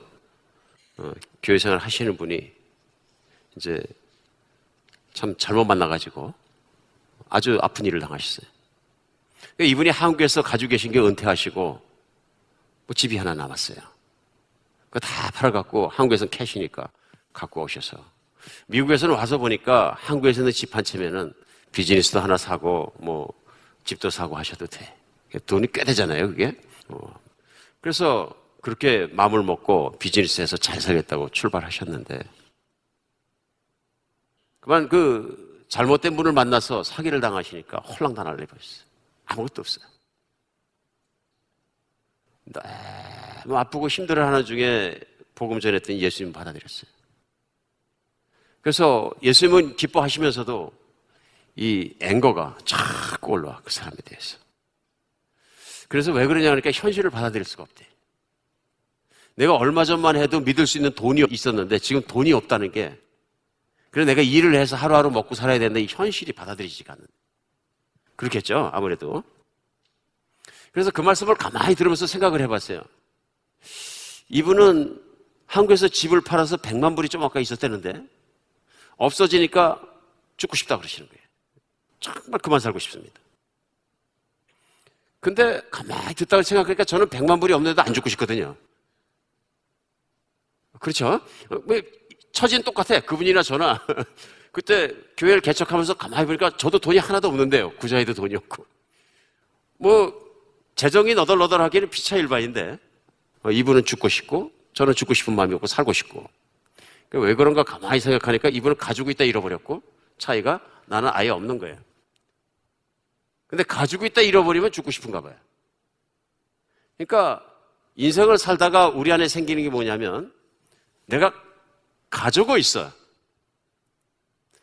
어, 교회 생활 하시는 분이 이제 참 잘못 만나가지고 아주 아픈 일을 당하셨어요. 그러니까 이분이 한국에서 가지고 계신 게 은퇴하시고 뭐 집이 하나 남았어요. 그다 팔아갖고 한국에서는 캐시니까 갖고 오셔서 미국에서는 와서 보니까 한국에서는 집 한 채면은 비즈니스도 하나 사고 뭐 집도 사고 하셔도 돼. 돈이 꽤 되잖아요, 그게. 어. 그래서 그렇게 마음을 먹고 비즈니스에서 잘 살겠다고 출발하셨는데, 그만 그 잘못된 분을 만나서 사기를 당하시니까 홀랑당할 내버렸어요. 아무것도 없어요. 너무 아프고 힘들어하는 중에 복음 전했더니 예수님 받아들였어요. 그래서 예수님은 기뻐하시면서도 이 앵거가 자꾸 올라와 그 사람에 대해서. 그래서 왜 그러냐 하니까 현실을 받아들일 수가 없대. 내가 얼마 전만 해도 믿을 수 있는 돈이 있었는데 지금 돈이 없다는 게 그래서 내가 일을 해서 하루하루 먹고 살아야 되는데 이 현실이 받아들이지가 않는. 그렇겠죠? 아무래도. 그래서 그 말씀을 가만히 들으면서 생각을 해봤어요. 이분은 한국에서 집을 팔아서 100만 불이 좀 아까 있었다는데 없어지니까 죽고 싶다 그러시는 거예요. 정말 그만 살고 싶습니다. 근데 가만히 듣다가 생각하니까 저는 100만 불이 없는데도 안 죽고 싶거든요. 그렇죠? 뭐, 처진 똑같아. 그분이나 저나. 그때 교회를 개척하면서 가만히 보니까 저도 돈이 하나도 없는데요. 구자에도 돈이 없고. 뭐, 재정이 너덜너덜하기는 피차일반인데, 어, 이분은 죽고 싶고, 저는 죽고 싶은 마음이 없고, 살고 싶고. 왜 그런가 가만히 생각하니까 이분은 가지고 있다 잃어버렸고, 차이가 나는 아예 없는 거예요. 근데 가지고 있다 잃어버리면 죽고 싶은가 봐요. 그러니까 인생을 살다가 우리 안에 생기는 게 뭐냐면 내가 가지고 있어.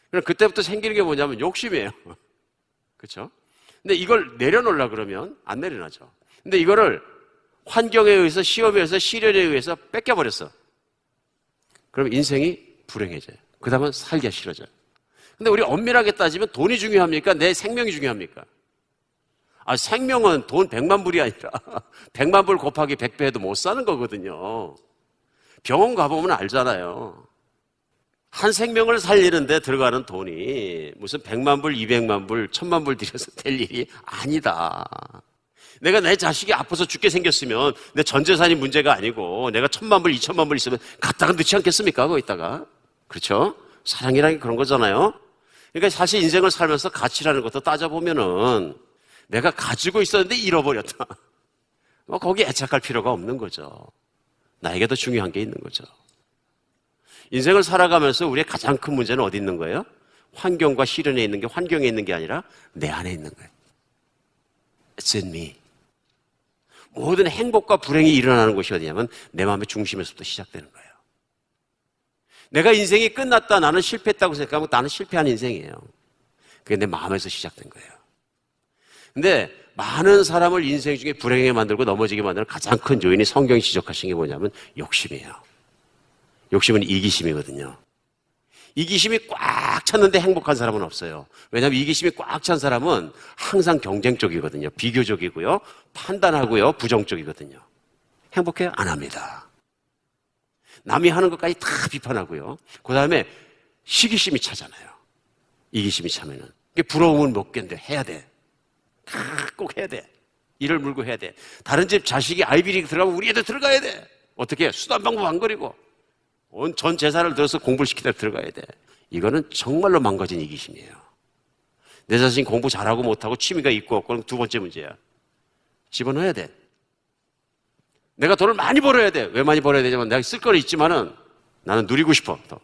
그럼 그때부터 생기는 게 뭐냐면 욕심이에요. 그렇죠? 근데 이걸 내려놓으려 그러면 안 내려놔죠. 근데 이거를 환경에 의해서 시험에 의해서 시련에 의해서 뺏겨 버렸어. 그럼 인생이 불행해져요. 그 다음은 살기가 싫어져요. 근데 우리 엄밀하게 따지면 돈이 중요합니까? 내 생명이 중요합니까? 아, 생명은 돈 100만 불이 아니라 100만 불 곱하기 100배 해도 못 사는 거거든요. 병원 가보면 알잖아요. 한 생명을 살리는데 들어가는 돈이 무슨 100만 불, 200만 불, 1000만 불 들여서 될 일이 아니다. 내가 내 자식이 아파서 죽게 생겼으면 내 전 재산이 문제가 아니고 내가 천만 불, 이천만 불 있으면 갖다가 넣지 않겠습니까? 거기다가. 그렇죠? 사랑이라는 게 그런 거잖아요. 그러니까 사실 인생을 살면서 가치라는 것도 따져보면은 내가 가지고 있었는데 잃어버렸다. 뭐 거기에 애착할 필요가 없는 거죠. 나에게도 중요한 게 있는 거죠. 인생을 살아가면서 우리의 가장 큰 문제는 어디 있는 거예요? 환경과 시련에 있는 게 환경에 있는 게 아니라 내 안에 있는 거예요. It's in me. 모든 행복과 불행이 일어나는 곳이 어디냐면 내 마음의 중심에서부터 시작되는 거예요. 내가 인생이 끝났다, 나는 실패했다고 생각하면 나는 실패한 인생이에요. 그게 내 마음에서 시작된 거예요. 근데 많은 사람을 인생 중에 불행하게 만들고 넘어지게 만드는 가장 큰 요인이 성경이 지적하신 게 뭐냐면 욕심이에요. 욕심은 이기심이거든요. 이기심이 꽉 찼는데 행복한 사람은 없어요. 왜냐하면 이기심이 꽉 찬 사람은 항상 경쟁적이거든요. 비교적이고요. 판단하고요. 부정적이거든요. 행복해요? 안 합니다. 남이 하는 것까지 다 비판하고요. 그 다음에 시기심이 차잖아요. 이기심이 차면은. 부러움은 못 견뎌. 해야 돼. 꼭 해야 돼. 일을 물고 해야 돼. 다른 집 자식이 아이비리그 들어가면 우리 애들 들어가야 돼. 어떻게 해? 수단 방법 안 거리고. 온전 재산을 들어서 공부를 시키다 들어가야 돼. 이거는 정말로 망가진 이기심이에요. 내 자신 공부 잘하고 못하고 취미가 있고 없고 두 번째 문제야. 집어넣어야 돼. 내가 돈을 많이 벌어야 돼. 왜 많이 벌어야 되냐면 내가 쓸 거는 있지만은 나는 누리고 싶어. 또.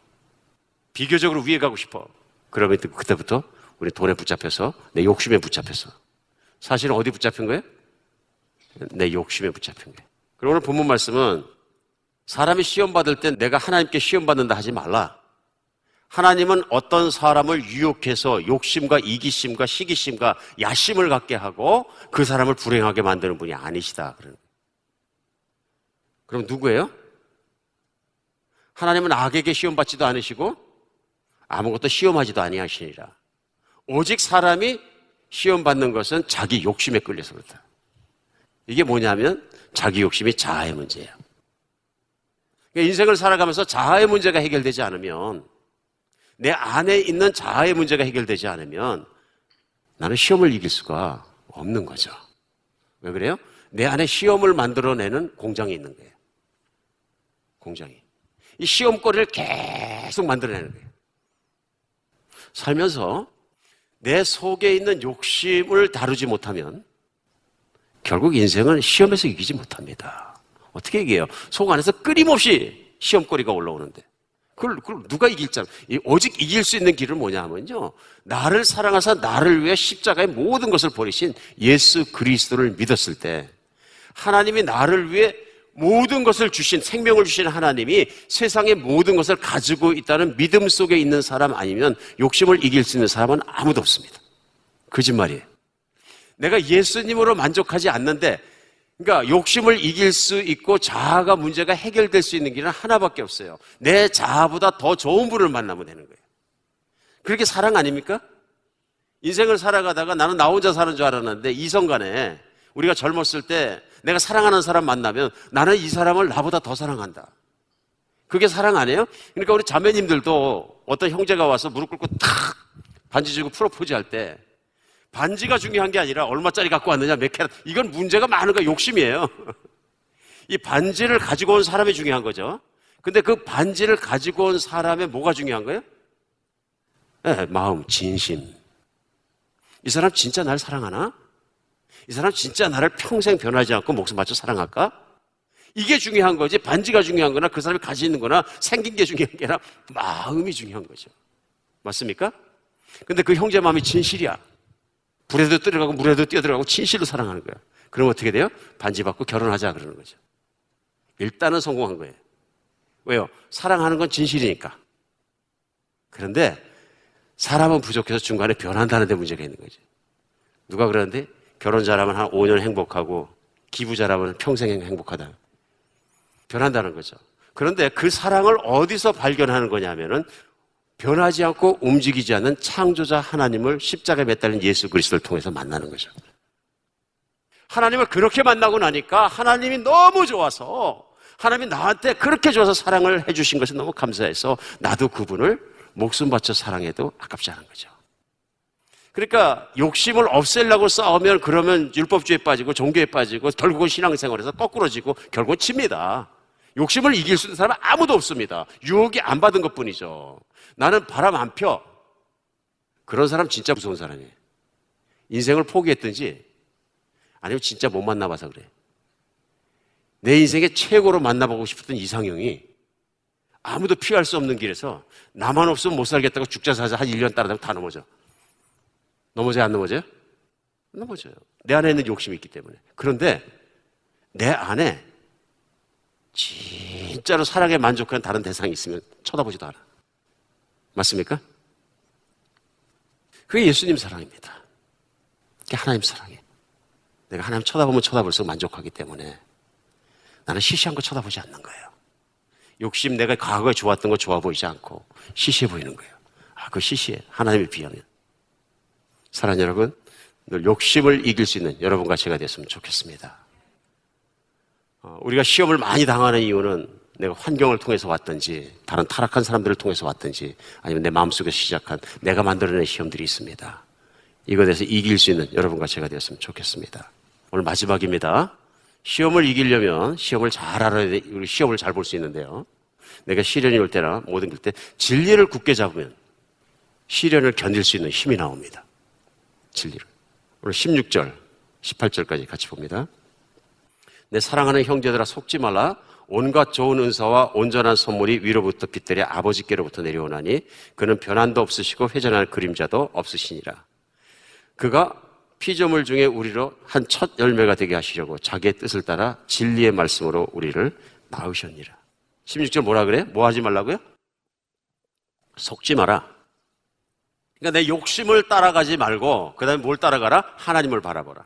비교적으로 위에 가고 싶어. 그러면 그때부터 우리 돈에 붙잡혀서 내 욕심에 붙잡혀서 사실은 어디 붙잡힌 거예요? 내 욕심에 붙잡힌 거예요. 그리고 오늘 본문 말씀은 사람이 시험 받을 때 내가 하나님께 시험 받는다 하지 말라. 하나님은 어떤 사람을 유혹해서 욕심과 이기심과 시기심과 야심을 갖게 하고 그 사람을 불행하게 만드는 분이 아니시다. 그럼 누구예요? 하나님은 악에게 시험 받지도 않으시고 아무것도 시험하지도 아니하시니라. 오직 사람이 시험 받는 것은 자기 욕심에 끌려서 그렇다. 이게 뭐냐면 자기 욕심이 자아의 문제예요. 그러니까 인생을 살아가면서 자아의 문제가 해결되지 않으면 내 안에 있는 자아의 문제가 해결되지 않으면 나는 시험을 이길 수가 없는 거죠. 왜 그래요? 내 안에 시험을 만들어내는 공장이 있는 거예요. 공장이. 이 시험거리를 계속 만들어내는 거예요. 살면서 내 속에 있는 욕심을 다루지 못하면 결국 인생은 시험에서 이기지 못합니다. 어떻게 얘기해요? 속 안에서 끊임없이 시험거리가 올라오는데. 그걸, 그걸 누가 이길 자? 오직 이길 수 있는 길은 뭐냐 하면요. 나를 사랑하사 나를 위해 십자가의 모든 것을 버리신 예수 그리스도를 믿었을 때 하나님이 나를 위해 모든 것을 주신 생명을 주신 하나님이 세상의 모든 것을 가지고 있다는 믿음 속에 있는 사람 아니면 욕심을 이길 수 있는 사람은 아무도 없습니다. 거짓말이에요. 내가 예수님으로 만족하지 않는데 그러니까 욕심을 이길 수 있고 자아가 문제가 해결될 수 있는 길은 하나밖에 없어요. 내 자아보다 더 좋은 분을 만나면 되는 거예요. 그렇게 사랑 아닙니까? 인생을 살아가다가 나는 나 혼자 사는 줄 알았는데 이성 간에 우리가 젊었을 때 내가 사랑하는 사람 만나면 나는 이 사람을 나보다 더 사랑한다. 그게 사랑 아니에요? 그러니까 우리 자매님들도 어떤 형제가 와서 무릎 꿇고 탁 반지 주고 프로포즈 할 때 반지가 중요한 게 아니라 얼마짜리 갖고 왔느냐 몇 캐럿 이건 문제가 많은 거 욕심이에요. 이 반지를 가지고 온 사람이 중요한 거죠. 근데 그 반지를 가지고 온 사람의 뭐가 중요한 거예요? 네, 마음, 진심. 이 사람 진짜 날 사랑하나? 이 사람 진짜 나를 평생 변하지 않고 목숨 바쳐 사랑할까? 이게 중요한 거지. 반지가 중요한 거나 그 사람이 가지고 있는 거나 생긴 게 중요한 게 아니라 마음이 중요한 거죠. 맞습니까? 근데 그 형제 마음이 진실이야. 불에도 뛰어들어가고 물에도 뛰어들어가고 진실로 사랑하는 거야. 그럼 어떻게 돼요? 반지 받고 결혼하자 그러는 거죠. 일단은 성공한 거예요. 왜요? 사랑하는 건 진실이니까. 그런데 사람은 부족해서 중간에 변한다는 데 문제가 있는 거죠. 누가 그러는데 결혼 잘하면 한 5년 행복하고 기부자라면 평생 행복하다. 변한다는 거죠. 그런데 그 사랑을 어디서 발견하는 거냐면은 변하지 않고 움직이지 않는 창조자 하나님을 십자가에 매달린 예수 그리스도를 통해서 만나는 거죠. 하나님을 그렇게 만나고 나니까 하나님이 너무 좋아서 하나님이 나한테 그렇게 좋아서 사랑을 해주신 것이 너무 감사해서 나도 그분을 목숨 바쳐 사랑해도 아깝지 않은 거죠. 그러니까 욕심을 없애려고 싸우면 그러면 율법주의에 빠지고 종교에 빠지고 결국은 신앙생활에서 거꾸로지고 결국은 칩니다. 욕심을 이길 수 있는 사람은 아무도 없습니다. 유혹이 안 받은 것 뿐이죠. 나는 바람 안 펴. 그런 사람 진짜 무서운 사람이에요. 인생을 포기했든지 아니면 진짜 못 만나봐서 그래. 내 인생에 최고로 만나보고 싶었던 이상형이 아무도 피할 수 없는 길에서 나만 없으면 못 살겠다고 죽자 사자 한 1년 따라다가 다 넘어져. 넘어져요? 안 넘어져요? 넘어져요. 내 안에 있는 욕심이 있기 때문에. 그런데 내 안에 진짜로 사랑에 만족하는 다른 대상이 있으면 쳐다보지도 않아. 맞습니까? 그게 예수님 사랑입니다. 그게 하나님 사랑이에요. 내가 하나님 쳐다보면 쳐다볼수록 만족하기 때문에 나는 시시한 거 쳐다보지 않는 거예요. 욕심 내가 과거에 좋았던 거 좋아 보이지 않고 시시해 보이는 거예요. 아, 그 시시해. 하나님에 비하면. 사랑 여러분, 늘 욕심을 이길 수 있는 여러분과 제가 됐으면 좋겠습니다. 어, 우리가 시험을 많이 당하는 이유는 내가 환경을 통해서 왔든지 다른 타락한 사람들을 통해서 왔든지 아니면 내 마음속에서 시작한 내가 만들어낸 시험들이 있습니다. 이것에 대해서 이길 수 있는 여러분과 제가 되었으면 좋겠습니다. 오늘 마지막입니다. 시험을 이기려면 시험을 잘 알아야 돼. 우리 시험을 잘 볼 수 있는데요. 내가 시련이 올 때나 모든 길때 진리를 굳게 잡으면 시련을 견딜 수 있는 힘이 나옵니다. 진리를. 오늘 16절, 18절까지 같이 봅니다. 내 사랑하는 형제들아 속지 말라. 온갖 좋은 은사와 온전한 선물이 위로부터 빛들의 아버지께로부터 내려오나니 그는 변한도 없으시고 회전할 그림자도 없으시니라. 그가 피조물 중에 우리로 한 첫 열매가 되게 하시려고 자기의 뜻을 따라 진리의 말씀으로 우리를 낳으셨니라. 16절 뭐라 그래? 뭐 하지 말라고요? 속지 마라. 그러니까 내 욕심을 따라가지 말고 그 다음에 뭘 따라가라? 하나님을 바라보라.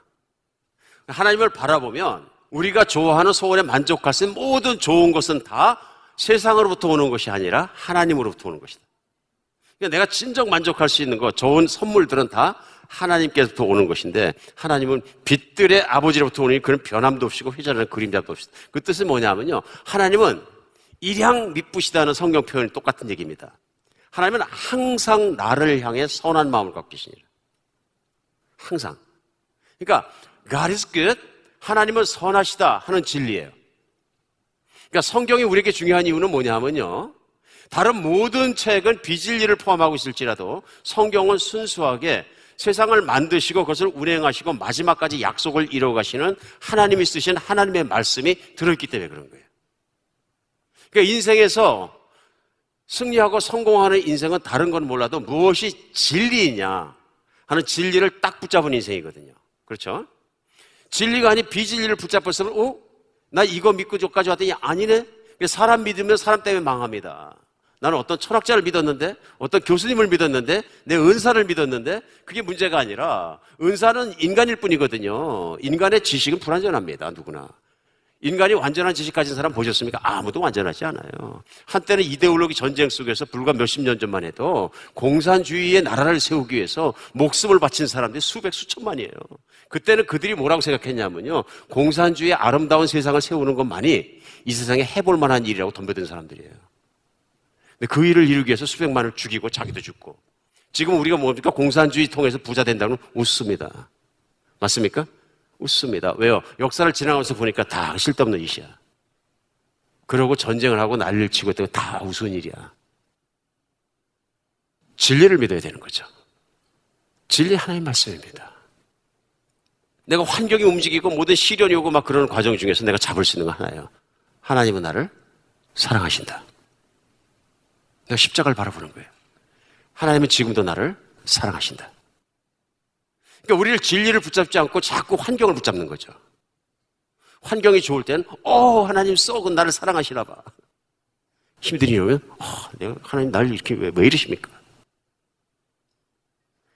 하나님을 바라보면 우리가 좋아하는 소원에 만족할 수 있는 모든 좋은 것은 다 세상으로부터 오는 것이 아니라 하나님으로부터 오는 것이다. 그러니까 내가 진정 만족할 수 있는 것, 좋은 선물들은 다 하나님께서부터 오는 것인데 하나님은 빛들의 아버지로부터 오니 그런 변함도 없이고 회전하는 그림자도 없이다. 그 뜻은 뭐냐면요. 하나님은 일향 미쁘시다는 성경 표현이 똑같은 얘기입니다. 하나님은 항상 나를 향해 선한 마음을 갖고 계시니라. 항상. 그러니까 God is good. 하나님은 선하시다 하는 진리예요. 그러니까 성경이 우리에게 중요한 이유는 뭐냐면요. 다른 모든 책은 비진리를 포함하고 있을지라도 성경은 순수하게 세상을 만드시고 그것을 운행하시고 마지막까지 약속을 이루어가시는 하나님이 쓰신 하나님의 말씀이 들어있기 때문에 그런 거예요. 그러니까 인생에서 승리하고 성공하는 인생은 다른 건 몰라도 무엇이 진리이냐 하는 진리를 딱 붙잡은 인생이거든요. 그렇죠? 진리가 아닌 비진리를 붙잡았으면, 어? 나 이거 믿고 저까지 왔더니 아니네? 사람 믿으면 사람 때문에 망합니다. 나는 어떤 철학자를 믿었는데, 어떤 교수님을 믿었는데, 내 은사를 믿었는데, 그게 문제가 아니라, 은사는 인간일 뿐이거든요. 인간의 지식은 불완전합니다, 누구나. 인간이 완전한 지식 가진 사람 보셨습니까? 아무도 완전하지 않아요. 한때는 이데올로기 전쟁 속에서 불과 몇십 년 전만 해도 공산주의의 나라를 세우기 위해서 목숨을 바친 사람들이 수백, 수천만이에요. 그때는 그들이 뭐라고 생각했냐면요. 공산주의의 아름다운 세상을 세우는 것만이 이 세상에 해볼 만한 일이라고 덤벼든 사람들이에요. 근데 그 일을 이루기 위해서 수백만을 죽이고 자기도 죽고. 지금 우리가 뭡니까? 공산주의 통해서 부자 된다면 웃습니다. 맞습니까? 웃습니다. 왜요? 역사를 지나가면서 보니까 다 쓸데없는 짓이야. 그러고 전쟁을 하고 난리를 치고 있다고 다 우스운 일이야. 진리를 믿어야 되는 거죠. 진리 하나님 말씀입니다. 내가 환경이 움직이고 모든 시련이 오고 막 그런 과정 중에서 내가 잡을 수 있는 건 하나예요. 하나님은 나를 사랑하신다. 내가 십자가를 바라보는 거예요. 하나님은 지금도 나를 사랑하신다. 그러니까 우리를 진리를 붙잡지 않고 자꾸 환경을 붙잡는 거죠. 환경이 좋을 땐, 어, 하나님 썩은 나를 사랑하시나 봐. 힘들이 오면, 어, 내가 하나님 나를 이렇게 왜, 왜 이러십니까?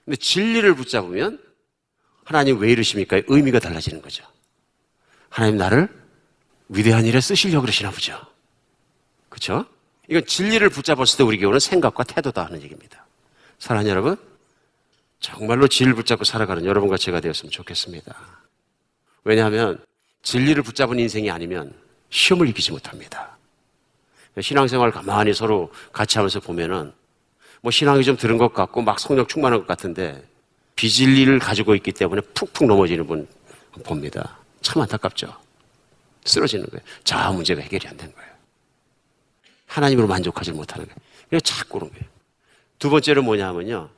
근데 진리를 붙잡으면, 하나님 왜 이러십니까? 의미가 달라지는 거죠. 하나님 나를 위대한 일에 쓰시려고 그러시나 보죠. 그렇죠? 이건 진리를 붙잡았을 때 우리 교훈은 생각과 태도다 하는 얘기입니다. 사랑하는 여러분, 정말로 진리를 붙잡고 살아가는 여러분과 제가 되었으면 좋겠습니다. 왜냐하면 진리를 붙잡은 인생이 아니면 시험을 이기지 못합니다. 신앙생활 가만히 서로 같이 하면서 보면은 뭐 신앙이 좀 들은 것 같고 막 성령 충만한 것 같은데 비진리를 가지고 있기 때문에 푹푹 넘어지는 분 봅니다. 참 안타깝죠. 쓰러지는 거예요. 자 문제가 해결이 안 된 거예요. 하나님으로 만족하지 못하는 거예요. 그래서 자꾸 그런 거예요. 두 번째는 뭐냐면요.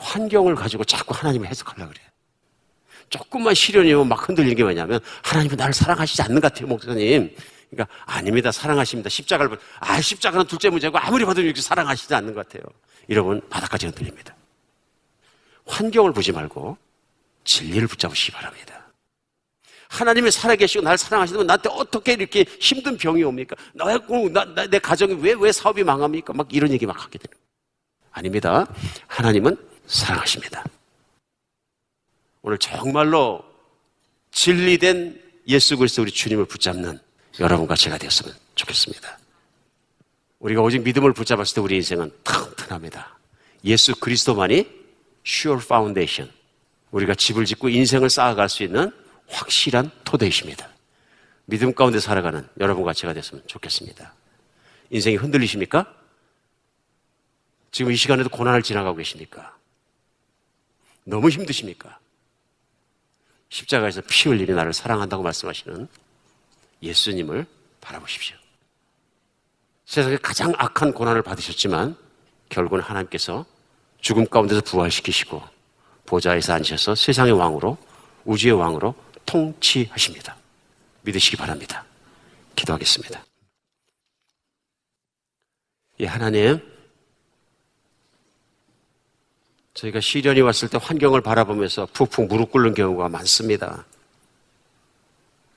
환경을 가지고 자꾸 하나님을 해석하려고 그래요. 조금만 시련이 오면 막 흔들리는 게 뭐냐면 하나님은 나를 사랑하시지 않는 것 같아요, 목사님. 그러니까 아닙니다. 사랑하십니다. 십자가를 아 십자가는 둘째 문제고 아무리 봐도 이렇게 사랑하시지 않는 것 같아요. 이러면 바닥까지 흔들립니다. 환경을 보지 말고 진리를 붙잡으시기 바랍니다. 하나님이 살아계시고 날 사랑하시면 나한테 어떻게 이렇게 힘든 병이 옵니까? 나, 나, 나, 내 가정이 왜, 왜 사업이 망합니까? 막 이런 얘기 막 하게 되는. 아닙니다. 하나님은 사랑하십니다. 오늘 정말로 진리된 예수 그리스도 우리 주님을 붙잡는 여러분과 제가 되었으면 좋겠습니다. 우리가 오직 믿음을 붙잡았을 때 우리 인생은 튼튼합니다. 예수 그리스도만이 sure foundation. 우리가 집을 짓고 인생을 쌓아갈 수 있는 확실한 토대이십니다. 믿음 가운데 살아가는 여러분과 제가 됐으면 좋겠습니다. 인생이 흔들리십니까? 지금 이 시간에도 고난을 지나가고 계십니까? 너무 힘드십니까? 십자가에서 피 흘리니 나를 사랑한다고 말씀하시는 예수님을 바라보십시오. 세상에 가장 악한 고난을 받으셨지만 결국은 하나님께서 죽음 가운데서 부활시키시고 보좌에서 앉으셔서 세상의 왕으로 우주의 왕으로 통치하십니다. 믿으시기 바랍니다. 기도하겠습니다. 예, 하나님, 저희가 시련이 왔을 때 환경을 바라보면서 푹푹 무릎 꿇는 경우가 많습니다.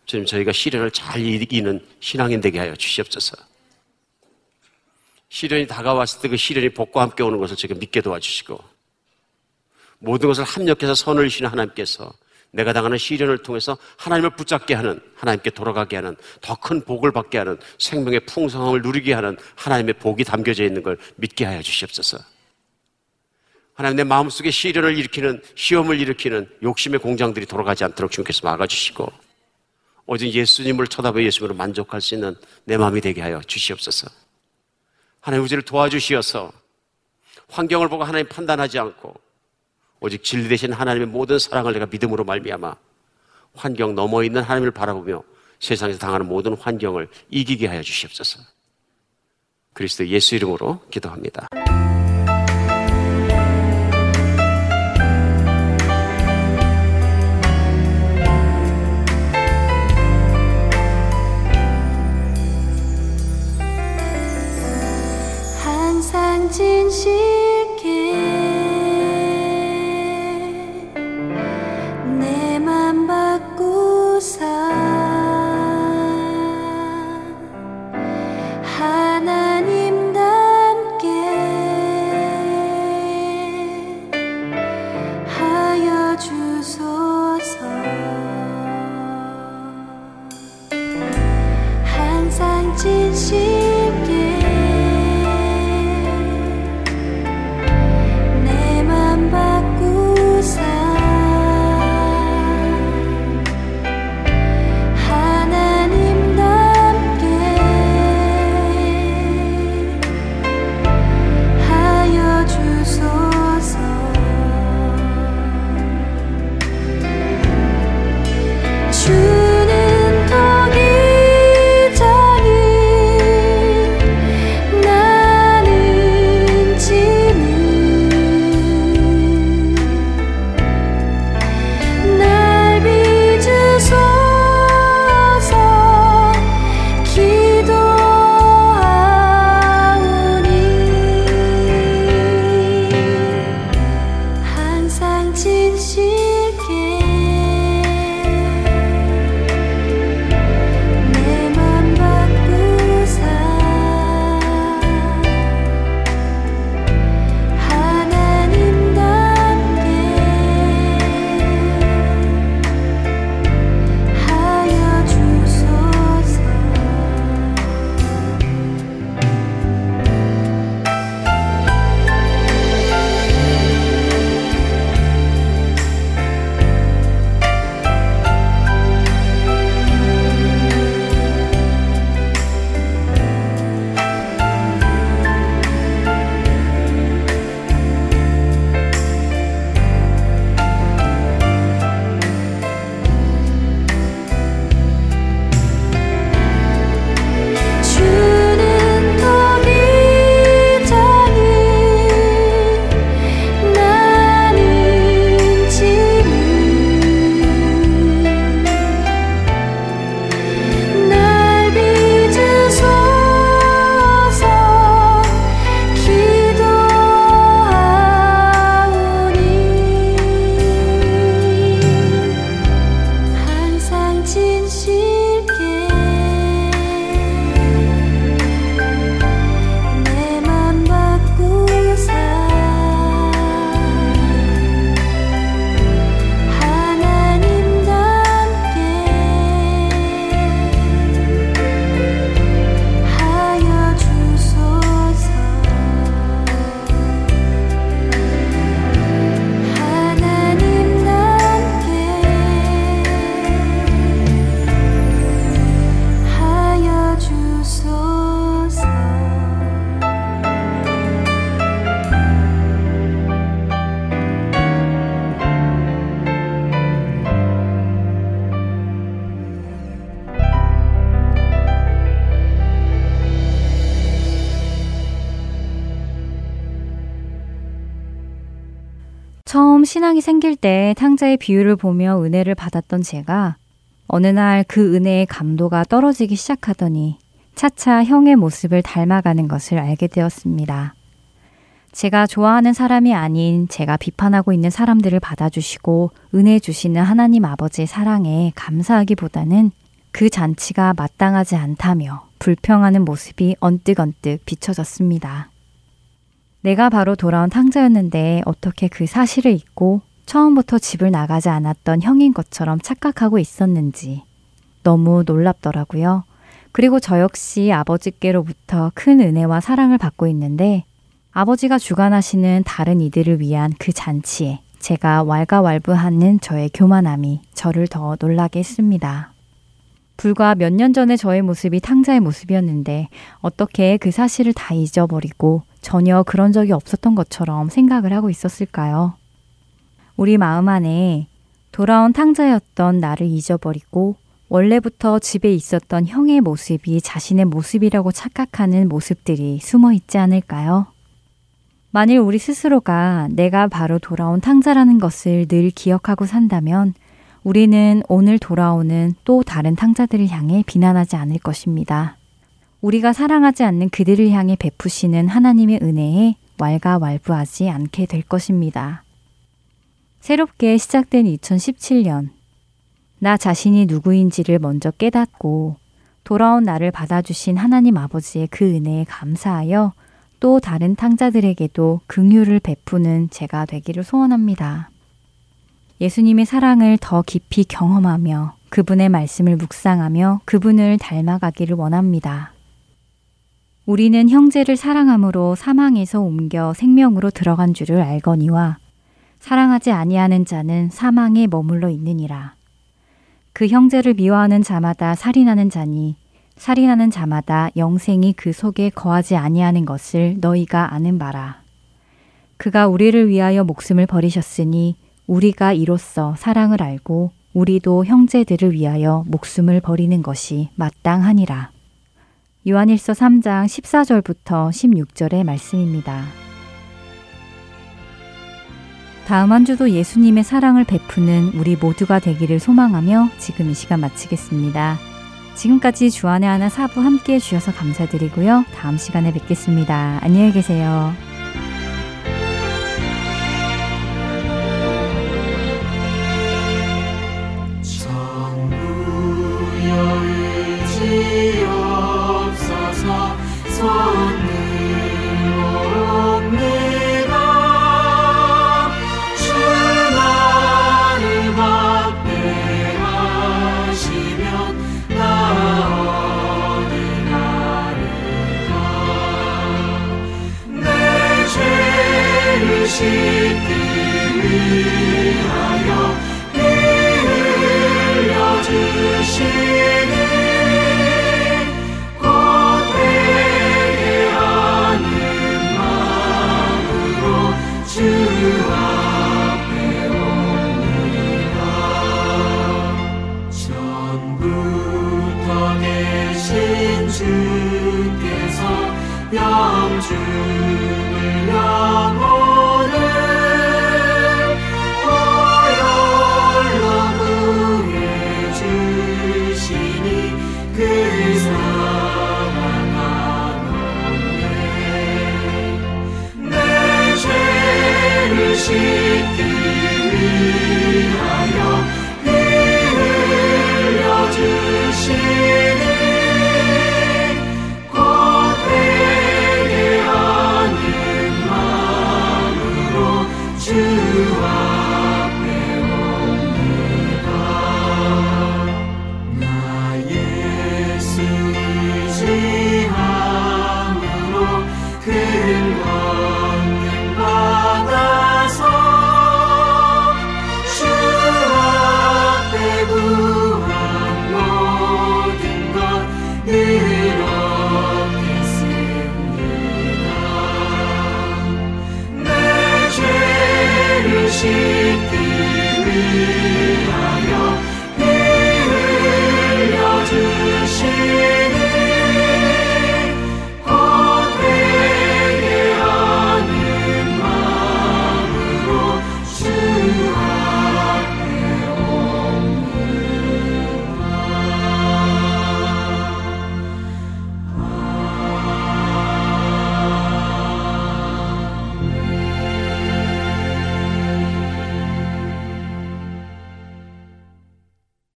주님, 저희가 시련을 잘 이기는 신앙인 되게 하여 주시옵소서. 시련이 다가왔을 때 그 시련이 복과 함께 오는 것을 지금 믿게 도와주시고, 모든 것을 합력해서 선을 이시는 하나님께서 내가 당하는 시련을 통해서 하나님을 붙잡게 하는, 하나님께 돌아가게 하는, 더 큰 복을 받게 하는, 생명의 풍성함을 누리게 하는 하나님의 복이 담겨져 있는 걸 믿게 하여 주시옵소서. 하나님 내 마음속에 시련을 일으키는, 시험을 일으키는 욕심의 공장들이 돌아가지 않도록 주님께서 막아주시고, 오직 예수님을 쳐다보고 예수님으로 만족할 수 있는 내 마음이 되게 하여 주시옵소서. 하나님 우리를 도와주시어서 환경을 보고 하나님 판단하지 않고 오직 진리 되신 하나님의 모든 사랑을 내가 믿음으로 말미암아 환경 넘어 있는 하나님을 바라보며 세상에서 당하는 모든 환경을 이기게 하여 주시옵소서. 그리스도 예수 이름으로 기도합니다. 항상 신앙이 생길 때 탕자의 비유를 보며 은혜를 받았던 제가 어느 날 그 은혜의 감도가 떨어지기 시작하더니 차차 형의 모습을 닮아가는 것을 알게 되었습니다. 제가 좋아하는 사람이 아닌 제가 비판하고 있는 사람들을 받아주시고 은혜 주시는 하나님 아버지의 사랑에 감사하기보다는 그 잔치가 마땅하지 않다며 불평하는 모습이 언뜻언뜻 비춰졌습니다. 내가 바로 돌아온 탕자였는데 어떻게 그 사실을 잊고 처음부터 집을 나가지 않았던 형인 것처럼 착각하고 있었는지 너무 놀랍더라고요. 그리고 저 역시 아버지께로부터 큰 은혜와 사랑을 받고 있는데 아버지가 주관하시는 다른 이들을 위한 그 잔치에 제가 왈가왈부하는 저의 교만함이 저를 더 놀라게 했습니다. 불과 몇 년 전에 저의 모습이 탕자의 모습이었는데 어떻게 그 사실을 다 잊어버리고 전혀 그런 적이 없었던 것처럼 생각을 하고 있었을까요? 우리 마음 안에 돌아온 탕자였던 나를 잊어버리고 원래부터 집에 있었던 형의 모습이 자신의 모습이라고 착각하는 모습들이 숨어 있지 않을까요? 만일 우리 스스로가 내가 바로 돌아온 탕자라는 것을 늘 기억하고 산다면 우리는 오늘 돌아오는 또 다른 탕자들을 향해 비난하지 않을 것입니다. 우리가 사랑하지 않는 그들을 향해 베푸시는 하나님의 은혜에 왈가왈부하지 않게 될 것입니다. 새롭게 시작된 2017년, 나 자신이 누구인지를 먼저 깨닫고 돌아온 나를 받아주신 하나님 아버지의 그 은혜에 감사하여 또 다른 탕자들에게도 긍휼을 베푸는 제가 되기를 소원합니다. 예수님의 사랑을 더 깊이 경험하며 그분의 말씀을 묵상하며 그분을 닮아가기를 원합니다. 우리는 형제를 사랑함으로 사망에서 옮겨 생명으로 들어간 줄을 알거니와 사랑하지 아니하는 자는 사망에 머물러 있느니라. 그 형제를 미워하는 자마다 살인하는 자니 살인하는 자마다 영생이 그 속에 거하지 아니하는 것을 너희가 아는 바라. 그가 우리를 위하여 목숨을 버리셨으니 우리가 이로써 사랑을 알고 우리도 형제들을 위하여 목숨을 버리는 것이 마땅하니라. 요한일서 3장 14절부터 16절의 말씀입니다. 다음 한 주도 예수님의 사랑을 베푸는 우리 모두가 되기를 소망하며 지금 이 시간 마치겠습니다. 지금까지 주안의 하나 사부 함께 해주셔서 감사드리고요. 다음 시간에 뵙겠습니다. 안녕히 계세요. 시